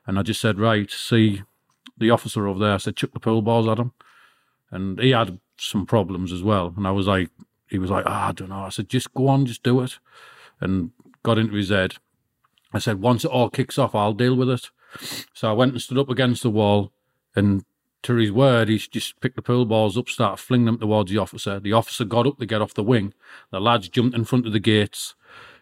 and I just said, right, see the officer over there. I said, chuck the pool balls at him. And he had some problems as well. And I was like, he was like, ah, I don't know. I said, just go on, just do it. And got into his head. I said, once it all kicks off, I'll deal with it. So I went and stood up against the wall, and to his word, he just picked the pool balls up, started flinging them towards the officer. The officer got up to get off the wing. The lads jumped in front of the gates.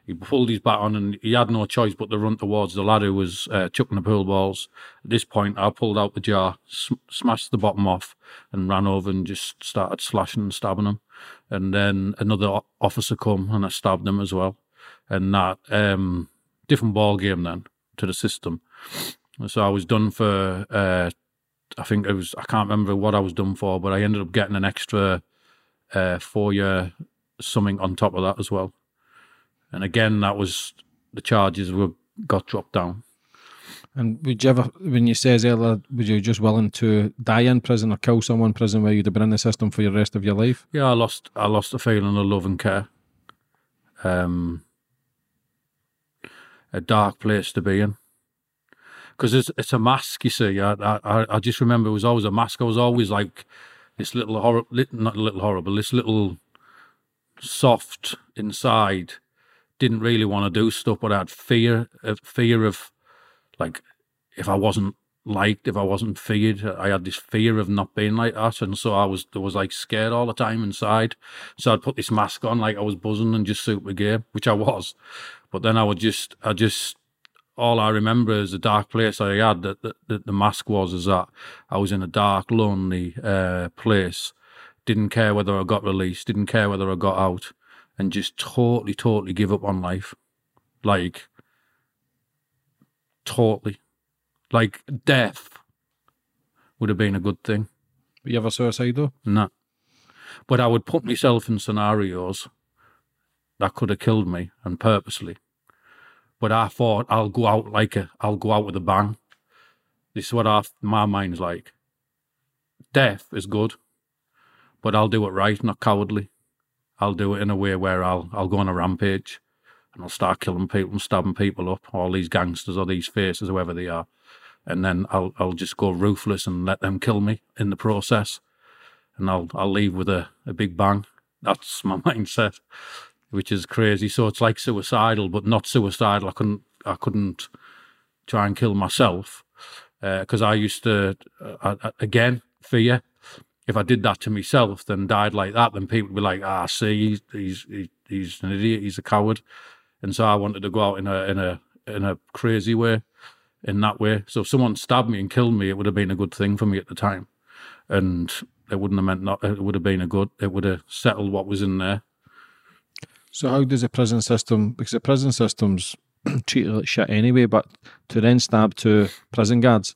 He pulled his baton, and he had no choice but to run towards the lad who was uh, chucking the pool balls. At this point, I pulled out the jar, sm- smashed the bottom off, and ran over and just started slashing and stabbing him. And then another officer come, and I stabbed him as well. And that um, different ball game then to the system. So I was done for. Uh, I think it was. I can't remember what I was done for, but I ended up getting an extra uh, four year something on top of that as well. And again, that was the charges were got dropped down. And would you ever, when you says earlier, would you just willing to die in prison or kill someone in prison where you'd have been in the system for the rest of your life? Yeah, I lost. I lost a feeling of love and care. Um, a dark place to be in because it's it's a mask. You see, I, I I just remember it was always a mask. I was always like this little horror, not a little horrible, this little soft inside. Didn't really want to do stuff, but I had fear of fear of like if I wasn't liked, if I wasn't feared. I had this fear of not being like that, and so I was, I was like scared all the time inside. So I'd put this mask on, like I was buzzing and just super game, which I was. But then I would just, I just, all I remember is the dark place I had. That the, the, the mask was is that I was in a dark, lonely uh, place. Didn't care whether I got released. Didn't care whether I got out, and just totally, totally give up on life. Like totally. Like death would have been a good thing. You ever suicidal? No. But I would put myself in scenarios that could have killed me and purposely. But I thought I'll go out like a I'll go out with a bang. This is what I, my mind's like. Death is good, but I'll do it right, not cowardly. I'll do it in a way where I'll I'll go on a rampage and I'll start killing people and stabbing people up, all these gangsters or these faces, whoever they are. And then I'll I'll just go ruthless and let them kill me in the process. And I'll I'll leave with a, a big bang. That's my mindset. Which is crazy. So it's like suicidal, but not suicidal. I couldn't I couldn't try and kill myself because uh, I used to uh, again fear. If I did that to myself, then died like that, then people would be like, "Ah, see, he's he's he's an idiot. He's a coward." and so I wanted to go out in a in a in a crazy way, in that way. So if someone stabbed me and killed me, it would have been a good thing for me at the time, and it wouldn't have meant not. It would have been a good. It would have settled what was in there. So how does the prison system? Because the prison system's treated like shit anyway, but to then stab two prison guards,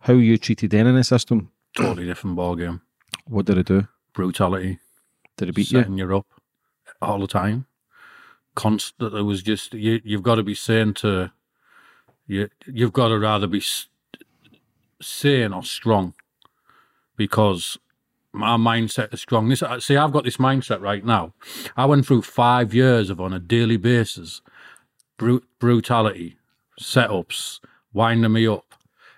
how you treated then in the system? Totally different ballgame. What did it do? Brutality. Did it beat setting you? you up all the time? constant. It was just you. You've got to be sane to you. You've got to rather be sane or strong, because my mindset is strong. This uh, see, I've got this mindset right now. I went through five years of on a daily basis brut- brutality, setups, winding me up.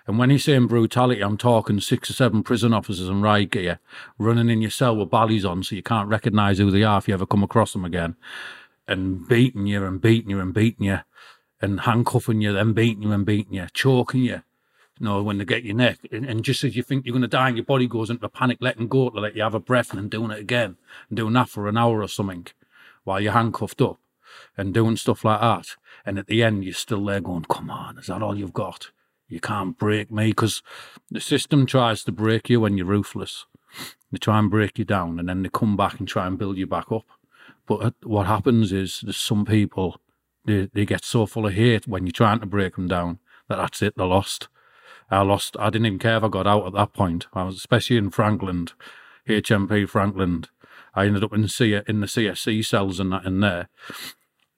And when he's saying brutality, I'm talking six or seven prison officers in riot gear running in your cell with ballys on so you can't recognise who they are if you ever come across them again and beating you and beating you and beating you and handcuffing you, then beating you and beating you, choking you. You know, when they get your neck, and, and just as you think you're going to die, and your body goes into a panic, letting go to let you have a breath, and then doing it again, and doing that for an hour or something, while you're handcuffed up, and doing stuff like that. And at the end, you're still there going, "Come on, is that all you've got? You can't break me," because the system tries to break you when you're ruthless. They try and break you down, and then they come back and try and build you back up. But uh, what happens is there's some people they, they get so full of hate when you're trying to break them down that that's it, they're lost. I lost. I didn't even care if I got out at that point. I was especially in Frankland, HMP Frankland. I ended up in the C, in the CSC cells and that in there,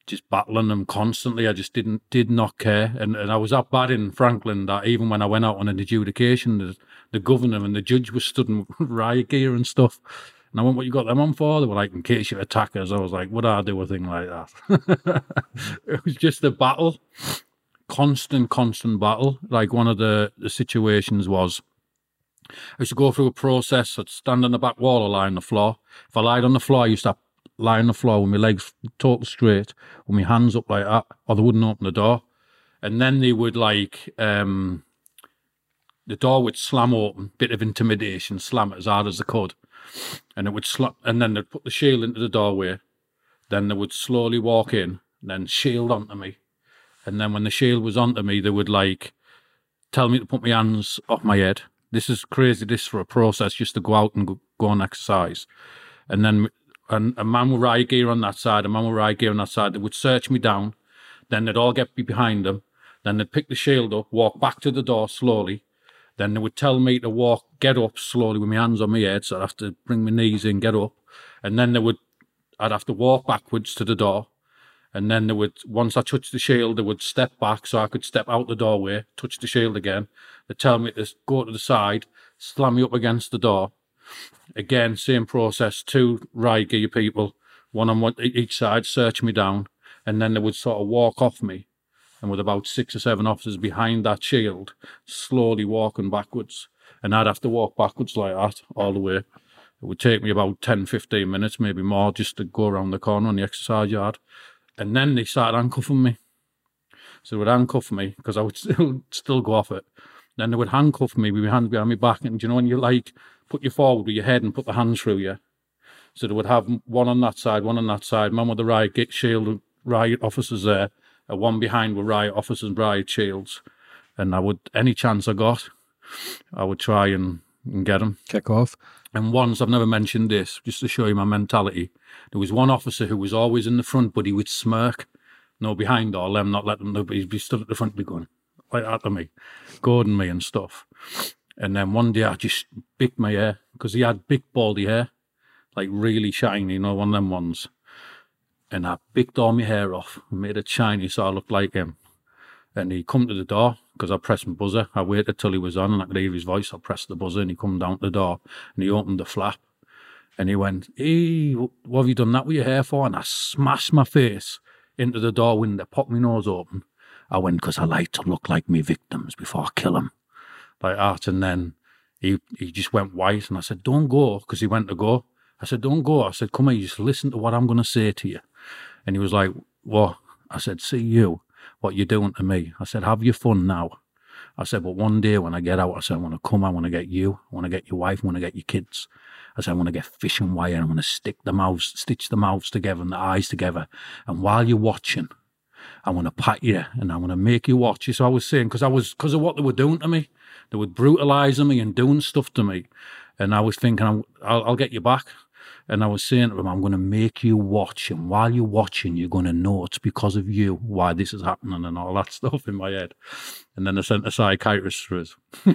just battling them constantly. I just didn't did not care, and and I was that bad in Frankland that even when I went out on an adjudication, the, the governor and the judge was stood in riot gear and stuff. And I went, what you got them on for? They were like, in case you attack us. I was like, would I do a thing like that? it was just a battle, constant, constant battle. Like one of the, the situations was, I used to go through a process. I'd stand on the back wall or lie on the floor. If I lied on the floor, I used to lie on the floor with my legs total straight, with my hands up like that, or they wouldn't open the door. And then they would like, um, the door would slam open, bit of intimidation, slam it as hard as they could and it would slap, and then they'd put the shield into the doorway. Then they would slowly walk in, and then shield onto me, and then when the shield was onto me, they would like tell me to put my hands off my head. This is crazy. This for a process just to go out and go, go on exercise, and then and a man with riot gear on that side, a man with riot gear on that side. They would search me down. Then they'd all get me behind them. Then they'd pick the shield up, walk back to the door slowly, then they would tell me to walk, get up slowly with my hands on my head. So I'd have to bring my knees in, get up. And then they would, I'd have to walk backwards to the door. And then they would, once I touched the shield, they would step back so I could step out the doorway, touch the shield again. They'd tell me to go to the side, slam me up against the door. Again, same process, two gear people, one on one, each side, search me down. And then they would sort of walk off me and with about six or seven officers behind that shield, slowly walking backwards. And I'd have to walk backwards like that all the way. It would take me about 10, 15 minutes, maybe more, just to go around the corner on the exercise yard. And then they started handcuffing me. So they would handcuff me because I would still, still go off it. Then they would handcuff me with my hands behind my back, and you know when you like put you forward with your head and put the hands through you. So they would have one on that side, one on that side. Man with the riot get shield, riot officers there, and one behind with riot officers and riot shields. And I would any chance I got, I would try and, and get them. Kick off. And once, I've never mentioned this, just to show you my mentality. There was one officer who was always in the front, but he would smirk, no behind all them, not let them know, but he'd be stood at the front, be going like that to me, goading me and stuff. And then one day I just bicked my hair because he had big baldy hair, like really shiny, you know, one of them ones. And I bicked all my hair off, made it shiny so I looked like him. And he come to the door because I pressed my buzzer. I waited till he was on and I could hear his voice. I pressed the buzzer and he come down to the door and he opened the flap and he went, Hey, what have you done that with your hair for? And I smashed my face into the door window, popped my nose open. I went because I like to look like me victims before I kill them. Like that. And then he, he just went white and I said, Don't go because he went to go. I said, Don't go. I said, Come here, just listen to what I'm going to say to you. And he was like, What? I said, See you what you're doing to me. I said, have your fun now. I said, but one day when I get out, I said, I want to come, I want to get you, I want to get your wife, I want to get your kids. I said, I want to get fishing wire, I want to stick the mouths, stitch the mouths together and the eyes together. And while you're watching, I want to pat you and I want to make you watch you. So I was saying, because I was, because of what they were doing to me, they were brutalizing me and doing stuff to me. And I was thinking, I'll, I'll get you back. And I was saying to him, I'm going to make you watch. And while you're watching, you're going to know it's because of you why this is happening and all that stuff in my head. And then I sent a psychiatrist for us.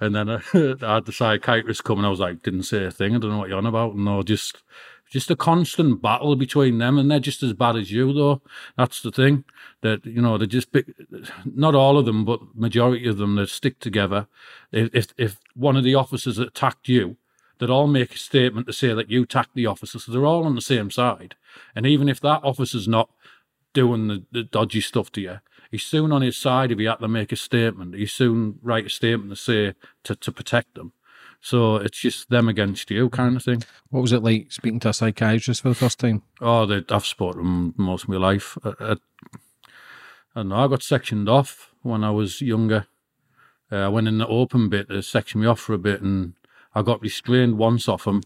and then I, I, had the psychiatrist come and I was like, didn't say a thing. I don't know what you're on about. No, just, just a constant battle between them. And they're just as bad as you, though. That's the thing. That, you know, they're just, not all of them, but majority of them, that stick together. If, if one of the officers attacked you, they'd all make a statement to say that you attacked the officer. So they're all on the same side. And even if that officer's not doing the, the dodgy stuff to you, he's soon on his side if he had to make a statement. He's soon write a statement to say to, to protect them. So it's just them against you kind of thing. What was it like speaking to a psychiatrist for the first time? Oh, they, I've spoken them most of my life. I, I, I don't know, I got sectioned off when I was younger. Uh, I went in the open bit, they sectioned me off for a bit and I got restrained once off them,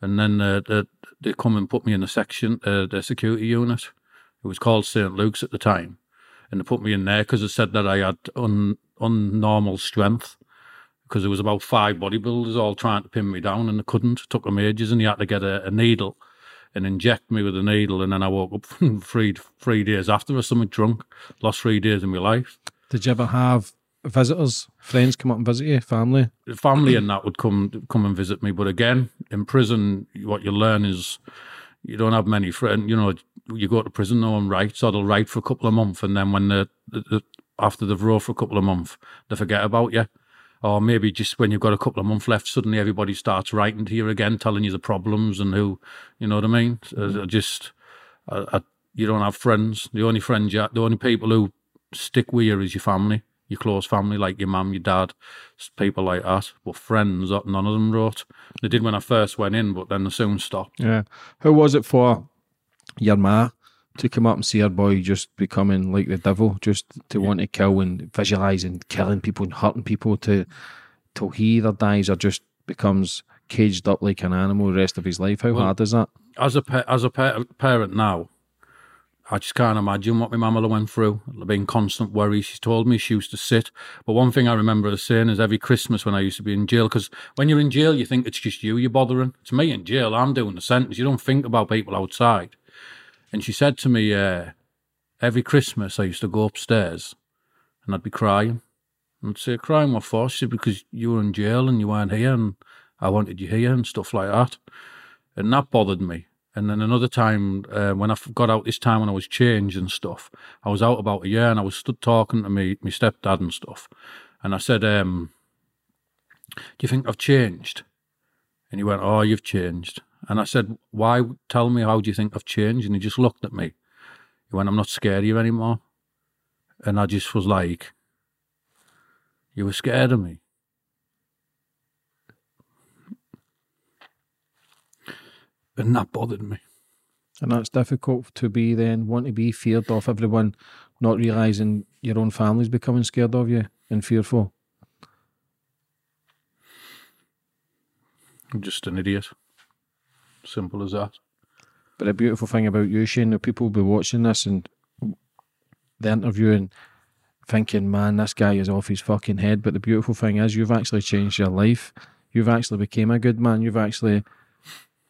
and then uh, they, they come and put me in a section, uh, the security unit. It was called St. Luke's at the time, and they put me in there because they said that I had un, unnormal strength. Because there was about five bodybuilders all trying to pin me down, and they couldn't. It took them ages, and he had to get a, a needle and inject me with a needle. And then I woke up three three days after, or something drunk. Lost three days of my life. Did you ever have visitors, friends come up and visit you, family? Family and that would come come and visit me. But again, in prison, what you learn is you don't have many friends. You know, you go to prison, no one writes, or they'll write for a couple of months, and then when the, the, the after they've wrote for a couple of months, they forget about you. Or maybe just when you've got a couple of months left, suddenly everybody starts writing to you again, telling you the problems and who, you know what I mean? Mm-hmm. Just, I, I, you don't have friends. The only friends, you, the only people who stick with you is your family your close family, like your mum, your dad, people like that. But friends, none of them wrote. They did when I first went in, but then they soon stopped. Yeah. How was it for your ma to come up and see her boy just becoming like the devil, just to yeah. want to kill and visualising killing people and hurting people to till he either dies or just becomes caged up like an animal the rest of his life? How well, hard is that? As a pa- as a pa- parent now, I just can't imagine what my mama went through. Being constant worry. She told me she used to sit. But one thing I remember her saying is every Christmas when I used to be in jail, because when you're in jail, you think it's just you you're bothering. It's me in jail. I'm doing the sentence. You don't think about people outside. And she said to me, uh, every Christmas I used to go upstairs and I'd be crying. And I'd say, crying what for? She said, because you were in jail and you weren't here and I wanted you here and stuff like that. And that bothered me. And then another time, uh, when I got out this time when I was changed and stuff, I was out about a year and I was stood talking to me, my stepdad and stuff. And I said, um, Do you think I've changed? And he went, Oh, you've changed. And I said, Why? Tell me, how do you think I've changed? And he just looked at me. He went, I'm not scared of you anymore. And I just was like, You were scared of me. and that bothered me. And that's difficult to be then, want to be feared of everyone, not realising your own family's becoming scared of you and fearful. I'm just an idiot. Simple as that. But a beautiful thing about you, Shane, that people will be watching this and the interview and thinking, man, this guy is off his fucking head. But the beautiful thing is, you've actually changed your life. You've actually became a good man. You've actually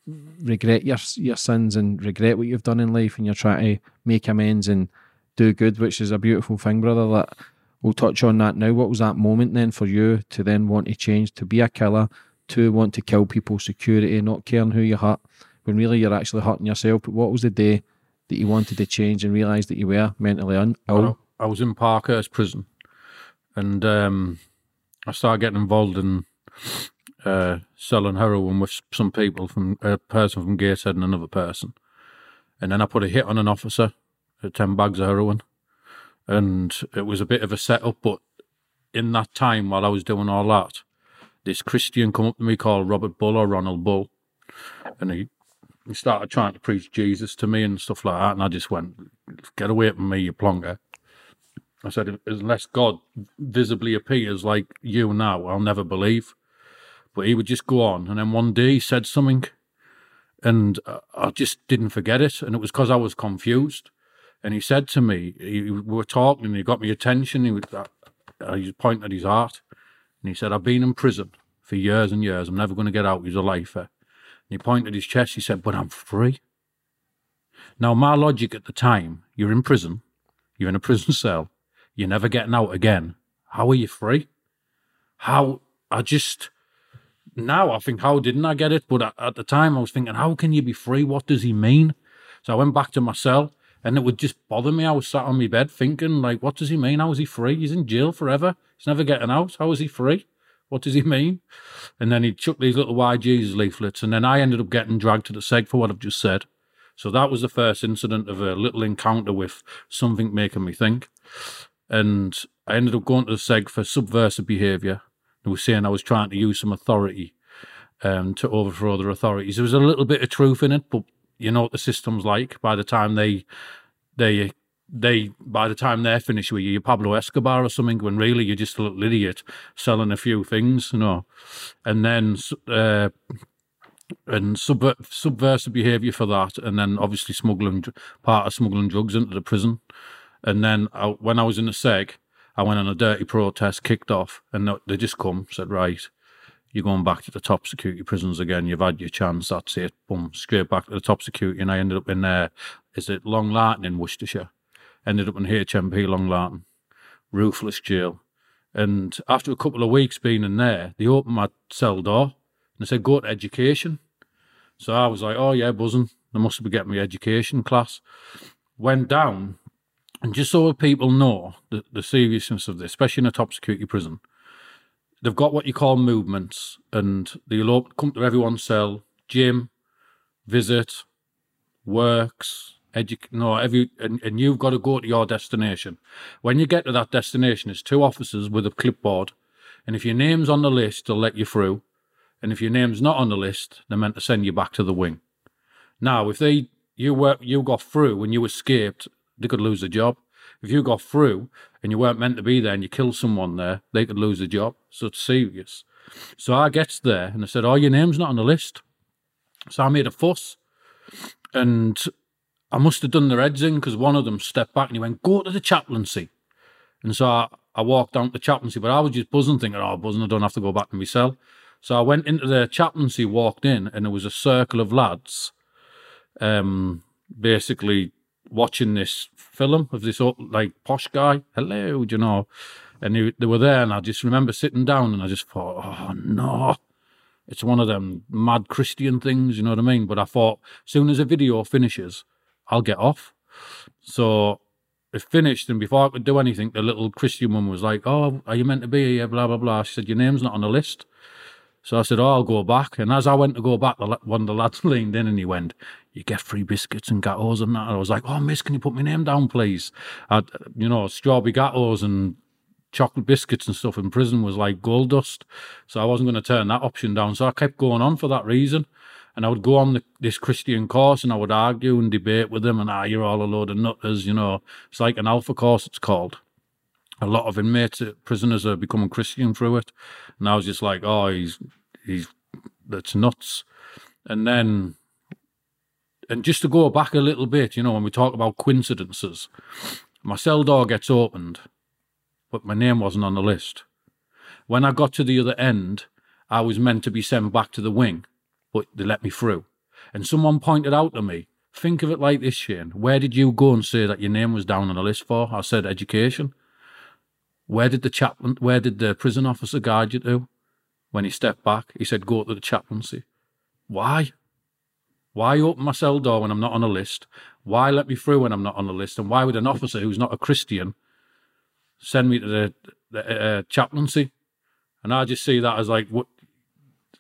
regret your your sins and regret what you've done in life, and you're trying to make amends and do good, which is a beautiful thing, brother. That we'll touch on that now. What was that moment then for you to then want to change to be a killer, to want to kill people, security, not caring who you hurt, when really you're actually hurting yourself? But what was the day that you wanted to change and realised that you were mentally un- ill? I was in Parkhurst prison, and um, I started getting involved in uh, selling heroin with some people from a person from Gateshead and another person, and then I put a hit on an officer at ten bags of heroin, and it was a bit of a setup. But in that time, while I was doing all that, this Christian come up to me called Robert Bull or Ronald Bull, and he he started trying to preach Jesus to me and stuff like that, and I just went, "Get away from me, you plonker." I said, "Unless God visibly appears like you now, I'll never believe." But he would just go on, and then one day he said something, and I just didn't forget it, and it was because I was confused. And he said to me, he, we were talking, and he got my attention. He was, uh, uh, he pointing at his heart, and he said, "I've been in prison for years and years. I'm never going to get out. He's a lifer." And he pointed his chest. He said, "But I'm free." Now, my logic at the time, you're in prison, you're in a prison cell, you're never getting out again. How are you free? How I just now I think how didn't I get it? But at, the time I was thinking, how can you be free? What does he mean? So I went back to my cell, and it would just bother me. I was sat on my bed thinking, like, what does he mean? How is he free? He's in jail forever. He's never getting out. How is he free? What does he mean? And then he chucked these little Jesus leaflets, and then I ended up getting dragged to the seg for what I've just said. So that was the first incident of a little encounter with something making me think. And I ended up going to the seg for subversive behaviour. Were saying I was trying to use some authority um, to overthrow other authorities. There was a little bit of truth in it, but you know what the system's like. By the time they, they, they, by the time they're finished with you, you're Pablo Escobar or something. When really you're just a little idiot selling a few things, you know. And then, uh, and subver- subversive behaviour for that, and then obviously smuggling part of smuggling drugs into the prison. And then I, when I was in the seg, I went on a dirty protest, kicked off, and they just come said, right, you're going back to the top security prisons again. You've had your chance. That's it. Boom, straight back to the top security. And I ended up in there. Is it Long Lartin in Worcestershire? Ended up in HMP Long Lartin, ruthless jail. And after a couple of weeks being in there, they opened my cell door and they said, go to education. So I was like, oh yeah, buzzing. They must be getting me education class. Went down, and just so people know the, the seriousness of this, especially in a top security prison, they've got what you call movements, and they'll come to everyone's cell, gym, visit, works, edu- no, every, and, and you've got to go to your destination. When you get to that destination, it's two officers with a clipboard, and if your name's on the list, they'll let you through, and if your name's not on the list, they're meant to send you back to the wing. Now, if they you were you got through and you escaped, they could lose the job. If you got through and you weren't meant to be there and you killed someone there, they could lose the job. So it's serious. So I gets there and I said, "Oh, your name's not on the list." So I made a fuss, and I must have done their heads in because one of them stepped back and he went, "Go to the chaplaincy." And so I, I walked down to the chaplaincy, but I was just buzzing, thinking, "Oh, buzzing! I don't have to go back to my cell." So I went into the chaplaincy, walked in, and there was a circle of lads, um, basically watching this film of this old, like posh guy. Hello, do you know? And they, they were there, and I just remember sitting down, and I just thought, oh no, it's one of them mad Christian things, you know what I mean? But I thought, as soon as a video finishes, I'll get off. So it finished, and before I could do anything, the little Christian woman was like, "Oh, are you meant to be here?" Blah blah blah. She said, "Your name's not on the list." So I said, "Oh, I'll go back." And as I went to go back, the, one of the lads leaned in and he went, "You get free biscuits and gatos and that." And I was like, "Oh, miss, can you put my name down, please?" I'd, you know, strawberry gatos and chocolate biscuits and stuff in prison was like gold dust. So I wasn't going to turn that option down. So I kept going on for that reason. And I would go on the, this Christian course and I would argue and debate with them and, ah, you're all a load of nutters, you know. It's like an alpha course, it's called. A lot of inmates, uh, prisoners are becoming Christian through it. And I was just like, oh, he's, he's that's nuts. And then, and just to go back a little bit, you know, when we talk about coincidences, my cell door gets opened, but my name wasn't on the list. When I got to the other end, I was meant to be sent back to the wing, but they let me through. And someone pointed out to me, think of it like this, Shane. Where did you go and say that your name was down on the list for? I said education. Where did the chaplain, where did the prison officer guide you to? When he stepped back, he said, go to the chaplaincy. Why? Why open my cell door when I'm not on a list? Why let me through when I'm not on the list? And why would an officer who's not a Christian send me to the, the uh, chaplaincy? And I just see that as like what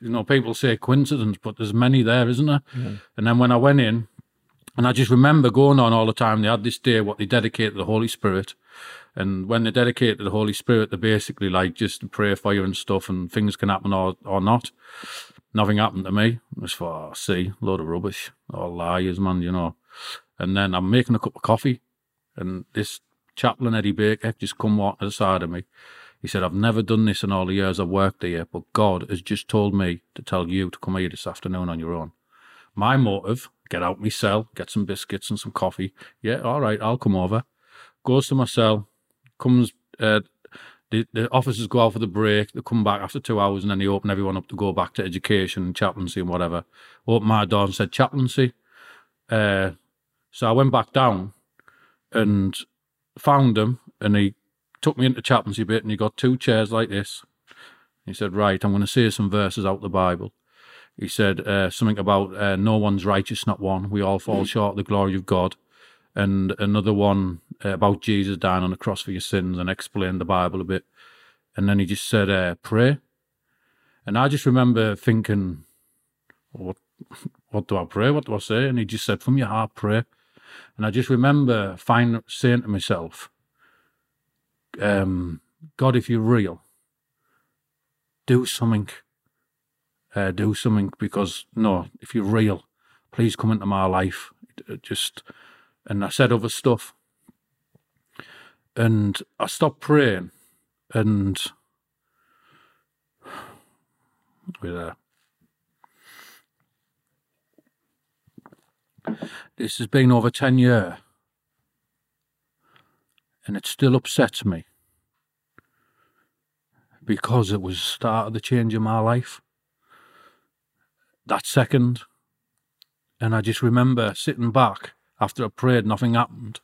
you know, people say coincidence, but there's many there, isn't there? Yeah. And then when I went in, and I just remember going on all the time, they had this day what they dedicated to the Holy Spirit. And when they dedicate to the Holy Spirit, they're basically like just pray for you and stuff, and things can happen or, or not. Nothing happened to me. As for, oh, see, load of rubbish. All liars, man, you know. And then I'm making a cup of coffee, and this chaplain, Eddie Baker, just come walk to the side of me. He said, I've never done this in all the years I've worked here, but God has just told me to tell you to come here this afternoon on your own. My motive, get out my cell, get some biscuits and some coffee. Yeah, all right, I'll come over. Goes to my cell, comes, uh, the, the officers go out for the break, they come back after two hours and then they open everyone up to go back to education, chaplaincy and whatever. Opened my door and said, chaplaincy. Uh, so I went back down and found him and he took me into chaplaincy bit and he got two chairs like this. He said, Right, I'm going to say some verses out of the Bible. He said uh, something about uh, no one's righteous, not one. We all fall short of the glory of God. And another one about Jesus dying on the cross for your sins and explained the Bible a bit. And then he just said, uh, Pray. And I just remember thinking, what, what do I pray? What do I say? And he just said, From your heart, pray. And I just remember find, saying to myself, um, God, if you're real, do something. Uh, do something because no, if you're real, please come into my life. Just, and I said other stuff, and I stopped praying, and with uh, this has been over ten years and it still upsets me because it was the start of the change in my life. That second, and I just remember sitting back after I prayed, nothing happened.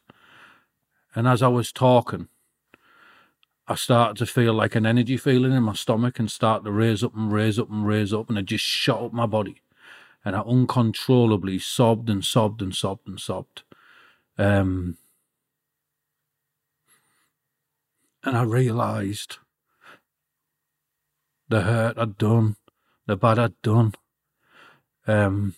And as I was talking, I started to feel like an energy feeling in my stomach and start to raise up and raise up and raise up, and it just shot up my body. And I uncontrollably sobbed and sobbed and sobbed and sobbed. Um, and I realised the hurt I'd done, the bad I'd done. Um,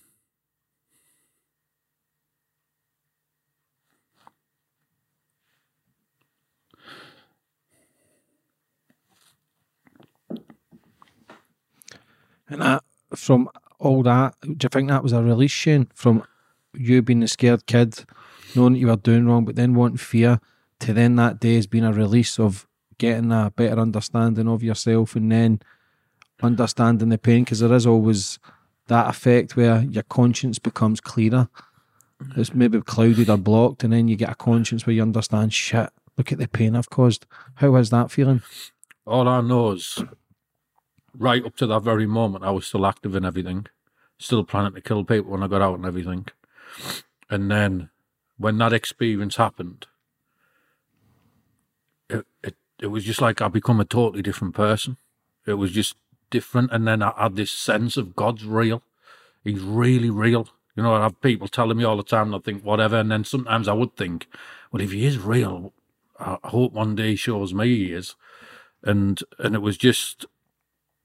And that, from all that, do you think that was a release, Shane, from you being the scared kid, knowing you were doing wrong, but then wanting fear, to then that day has been a release of getting a better understanding of yourself and then understanding the pain? Because there is always that effect where your conscience becomes clearer. It's maybe clouded or blocked, and then you get a conscience where you understand shit. Look at the pain I've caused. How is that feeling? All I know is, right up to that very moment, I was still active in everything, still planning to kill people when I got out and everything. And then, when that experience happened, it, it it was just like I become a totally different person. It was just different, and then I had this sense of God's real. He's really real. You know, I have people telling me all the time, and I think whatever, and then sometimes I would think, well, if he is real, I hope one day he shows me he is. And and it was just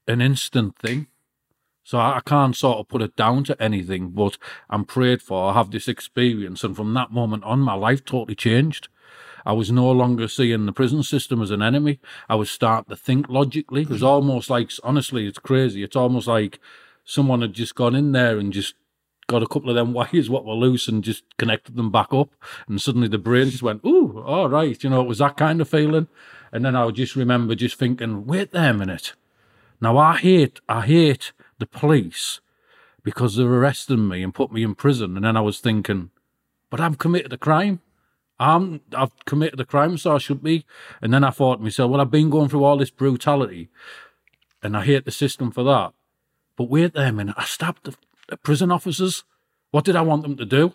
an instant thing. So I can't sort of put it down to anything, but I'm prayed for. I have this experience, and from that moment on, my life totally changed. I was no longer seeing the prison system as an enemy. I was starting to think logically. It was mm-hmm. almost like, honestly, it's crazy. It's almost like someone had just gone in there and just got a couple of them wires what were loose and just connected them back up. And suddenly the brain just went, ooh, all right. You know, it was that kind of feeling. And then I would just remember just thinking, wait there a minute. Now I hate, I hate the police because they're arresting me and put me in prison. And then I was thinking, but I've committed a crime. I'm, I've committed a crime, so I should be. And then I thought to myself, well, I've been going through all this brutality and I hate the system for that. But wait there a minute, I stabbed the, the prison officers. What did I want them to do?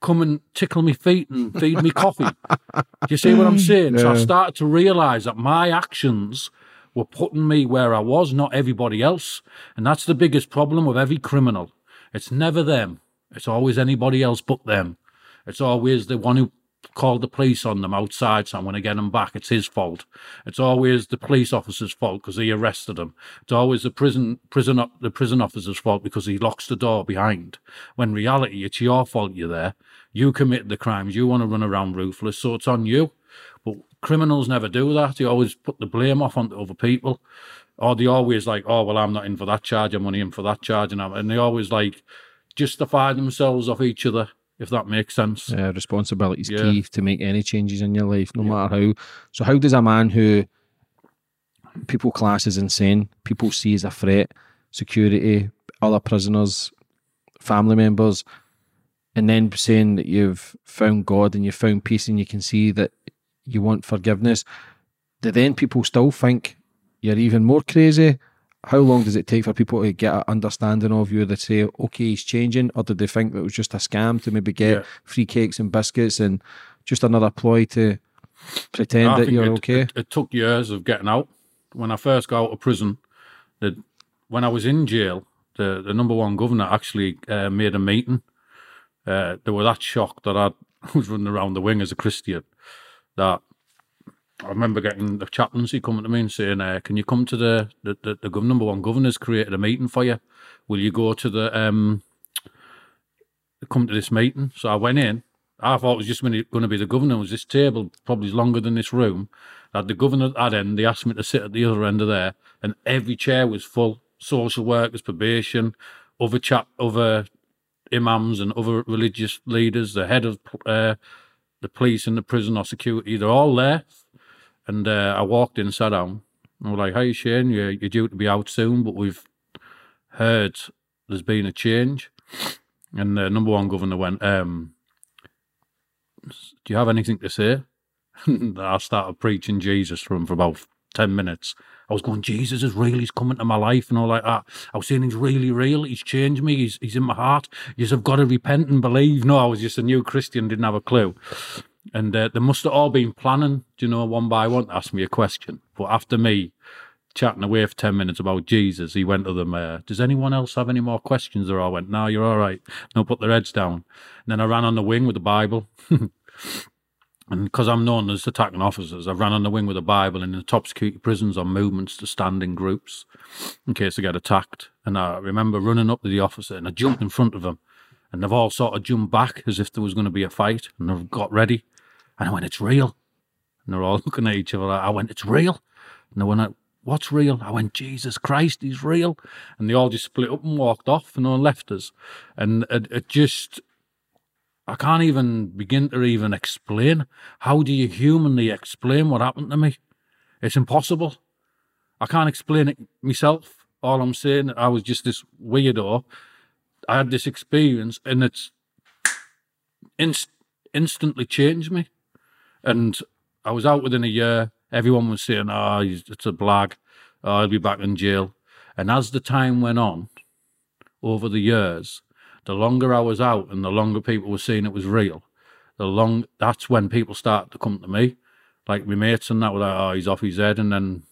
Come and tickle me feet and feed me coffee. Do you see what I'm saying? So I started to realise that my actions were putting me where I was, not everybody else. And that's the biggest problem with every criminal. It's never them. It's always anybody else but them. It's always the one who called the police on them outside, so I'm going to get them back. It's his fault. It's always the police officer's fault because he arrested them. It's always the prison prison the prison officer's fault because he locks the door behind. When reality, it's your fault. You're there. You committed the crimes. You want to run around ruthless, so it's on you. Criminals never do that. They always put the blame off onto other people. Or they always like, oh well, I'm not in for that charge. I'm only in for that charge, and I'm, and they always like justify themselves off each other. If that makes sense. Uh, responsibility is Yeah. key to make any changes in your life, no matter how. So, how does a man who people class as insane, people see as a threat, security, other prisoners, family members, and then saying that you've found God and you've found peace and you can see that you want forgiveness, do then people still think you're even more crazy? How long does it take for people to get an understanding of you that say, okay, he's changing, or did they think that it was just a scam to maybe get Yeah. free cakes and biscuits and just another ploy to pretend that you're it, okay? It, it took years of getting out. When I first got out of prison, the, when I was in jail, the, the number one governor actually uh, made a meeting. Uh, they were that shocked that I was running around the wing as a Christian that I remember getting the chaplaincy coming to me and saying, uh, "Can you come to the the, the, the number one governor's created a meeting for you? Will you go to the um come to this meeting?" So I went in. I thought it was just going to be the governor. It was this table, probably longer than this room. Had the governor at that end. They asked me to sit at the other end of there, and every chair was full. Social workers, probation, other chap, other imams, and other religious leaders. The head of uh, the police and the prison or security. They're all there. And uh, I walked in, sat down. And we're like, "Hey Shane, you're, you're due to be out soon, but we've heard there's been a change." And the number one governor went, um, "Do you have anything to say?" And I started preaching Jesus for him for about ten minutes. I was going, "Jesus is real. He's coming to my life and all like that." I was saying, "He's really real. He's changed me. He's he's in my heart. You have got to repent and believe." No, I was just a new Christian, didn't have a clue. And uh, they must have all been planning, do you know, one by one to ask me a question. But after me chatting away for 10 minutes about Jesus, he went to them, uh, Does anyone else have any more questions? Or I went, No, you're all right. No, put their heads down. And then I ran on the wing with the Bible. and because I'm known as attacking officers, I ran on the wing with a Bible. And in the top security prisons are movements to stand in groups in case they get attacked. And I remember running up to the officer and I jumped in front of them. And they've all sort of jumped back as if there was going to be a fight. And they've got ready. And I went, It's real. And they're all looking at each other. I went, It's real. And they went, What's real? I went, Jesus Christ, he's real. And they all just split up and walked off and all left us. And it, it just, I can't even begin to even explain. How do you humanly explain what happened to me? It's impossible. I can't explain it myself. All I'm saying, is I was just this weirdo. I had this experience and it's inst- instantly changed me. And I was out within a year. Everyone was saying, oh, it's a blag. Ah, oh, he'll be back in jail. And as the time went on, over the years, the longer I was out and the longer people were seeing it was real, the long that's when people started to come to me. Like my mates and that were like, oh, he's off his head. And then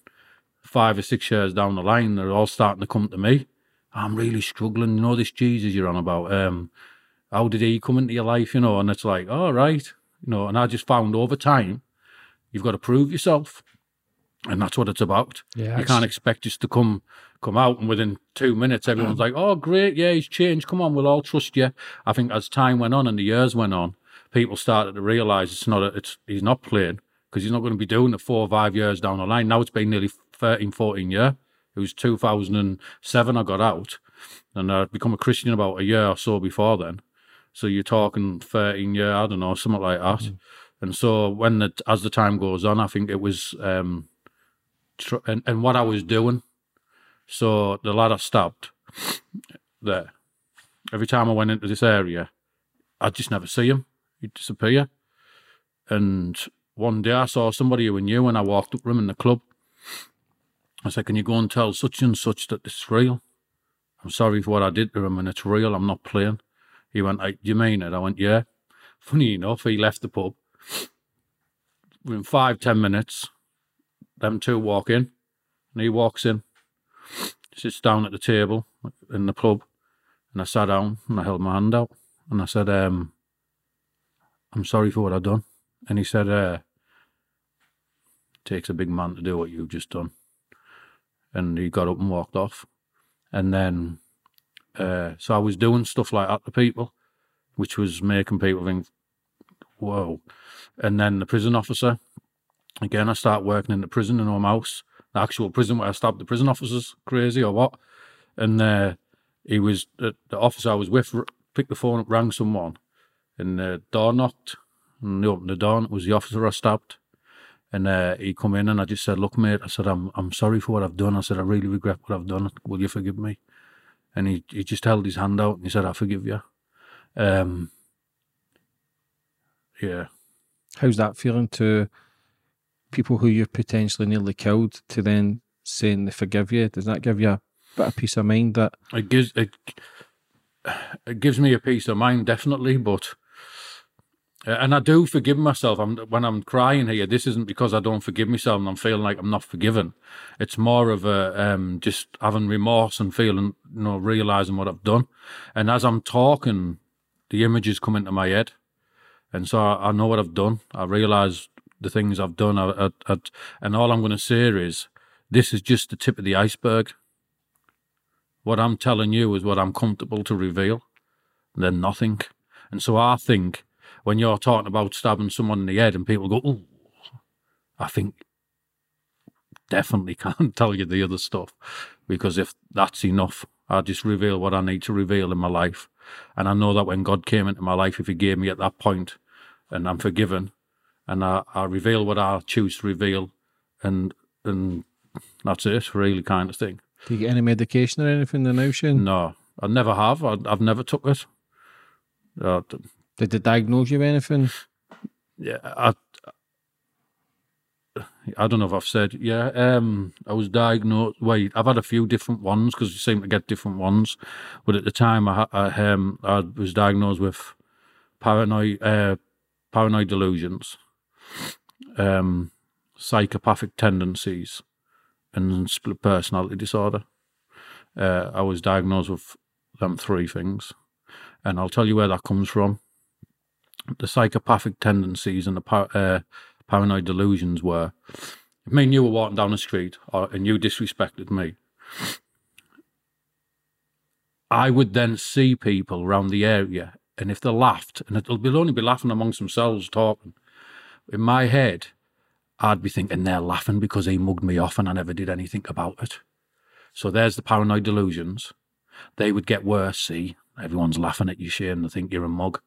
five or six years down the line, they're all starting to come to me. I'm really struggling. You know, this Jesus you're on about. Um, how did he come into your life? You know, and it's like, all right, you know. And I just found over time, you've got to prove yourself, and that's what it's about. Yeah, you can't expect just to come come out and within two minutes everyone's like, oh, great, yeah, he's changed. Come on, we'll all trust you. I think as time went on and the years went on, people started to realise it's not a, it's he's not playing because he's not going to be doing it four or five years down the line. Now it's been nearly 13, 14 years. It was 2007 I got out and I'd become a Christian about a year or so before then. So you're talking 13 year, I don't know, something like that. And so when the, as the time goes on, I think it was, um, tr- and, and what I was doing. So the lad I stabbed, there. Every time I went into this area, I'd just never see him. He'd disappear. And one day I saw somebody who knew and I walked up to him in the club. I said, Can you go and tell such and such that it's real? I'm sorry for what I did to him and it's real. I'm not playing. He went, Do you mean it? I went, Yeah. Funny enough, he left the pub. Within five, ten minutes, them two walk in and he walks in, sits down at the table in the pub, and I sat down and I held my hand out and I said, um, I'm sorry for what I've done. And he said, uh, takes a big man to do what you've just done. And he got up and walked off. And then, uh, so I was doing stuff like that to people, which was making people think, whoa. And then the prison officer, again, I started working in the prison in house, the actual prison where I stabbed the prison officers, crazy or what. And uh, he was, the, the officer I was with picked the phone up, rang someone, and the door knocked. And they opened the door, and it was the officer I stabbed. And uh, he come in, and I just said, "Look, mate," I said, "I'm I'm sorry for what I've done." I said, "I really regret what I've done. Will you forgive me?" And he he just held his hand out and he said, "I forgive you." Um, yeah. How's that feeling to people who you've potentially nearly killed to then saying they forgive you? Does that give you a bit of peace of mind that it gives it it gives me a peace of mind definitely but uh, and I do forgive myself. I'm, when I'm crying here, this isn't because I don't forgive myself and I'm feeling like I'm not forgiven. It's more of a um, just having remorse and feeling, you know, realizing what I've done. And as I'm talking, the images come into my head, and so I, I know what I've done. I realize the things I've done. I, I, I, and all I'm going to say is, this is just the tip of the iceberg. What I'm telling you is what I'm comfortable to reveal, then nothing. And so I think when you're talking about stabbing someone in the head and people go, oh, I think definitely can't tell you the other stuff because if that's enough, I just reveal what I need to reveal in my life. And I know that when God came into my life, if He gave me at that point and I'm forgiven and I, I reveal what I choose to reveal and and that's it, really kind of thing. do you get any medication or anything in the Shane? No, I never have. I, I've never took it. Uh, Did they diagnose you with anything? yeah, I, I don't know if I've said, yeah, um, I was diagnosed. Wait, I've had a few different ones because you seem to get different ones. But at the time, I, I, um, I was diagnosed with paranoid, uh, paranoid delusions, um, psychopathic tendencies, and split personality disorder. Uh, I was diagnosed with them three things. And I'll tell you where that comes from the psychopathic tendencies and the par- uh, paranoid delusions were if me and you were walking down the street or, and you disrespected me, I would then see people around the area, and if they laughed, and it'll be, only be laughing amongst themselves talking, in my head, I'd be thinking they're laughing because he mugged me off and I never did anything about it. So there's the paranoid delusions. They would get worse, see, everyone's laughing at you, Shane, they think you're a mug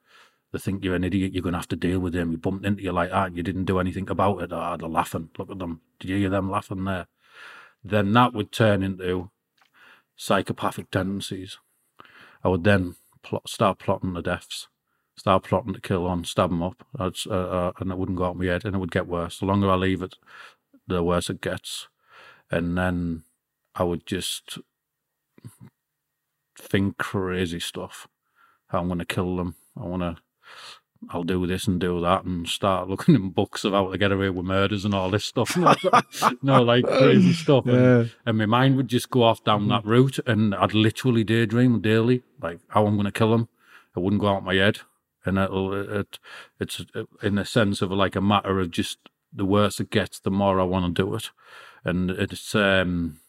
they think you're an idiot, you're going to have to deal with them. You bumped into you like that and you didn't do anything about it. Ah, they're laughing. Look at them. Did you hear them laughing there? Then that would turn into psychopathic tendencies. I would then plot, start plotting the deaths, start plotting to kill on, stab them up, uh, uh, and it wouldn't go out of my head and it would get worse. The longer I leave it, the worse it gets. And then I would just think crazy stuff. How I'm going to kill them. I want to I'll do this and do that and start looking in books of how to get away with murders and all this stuff. no, like crazy stuff. And, Yeah. and my mind would just go off down that route and I'd literally daydream daily, like how I'm going to kill them. It wouldn't go out of my head. And it'll, it, it's in the sense of like a matter of just the worse it gets, the more I want to do it. And it's um,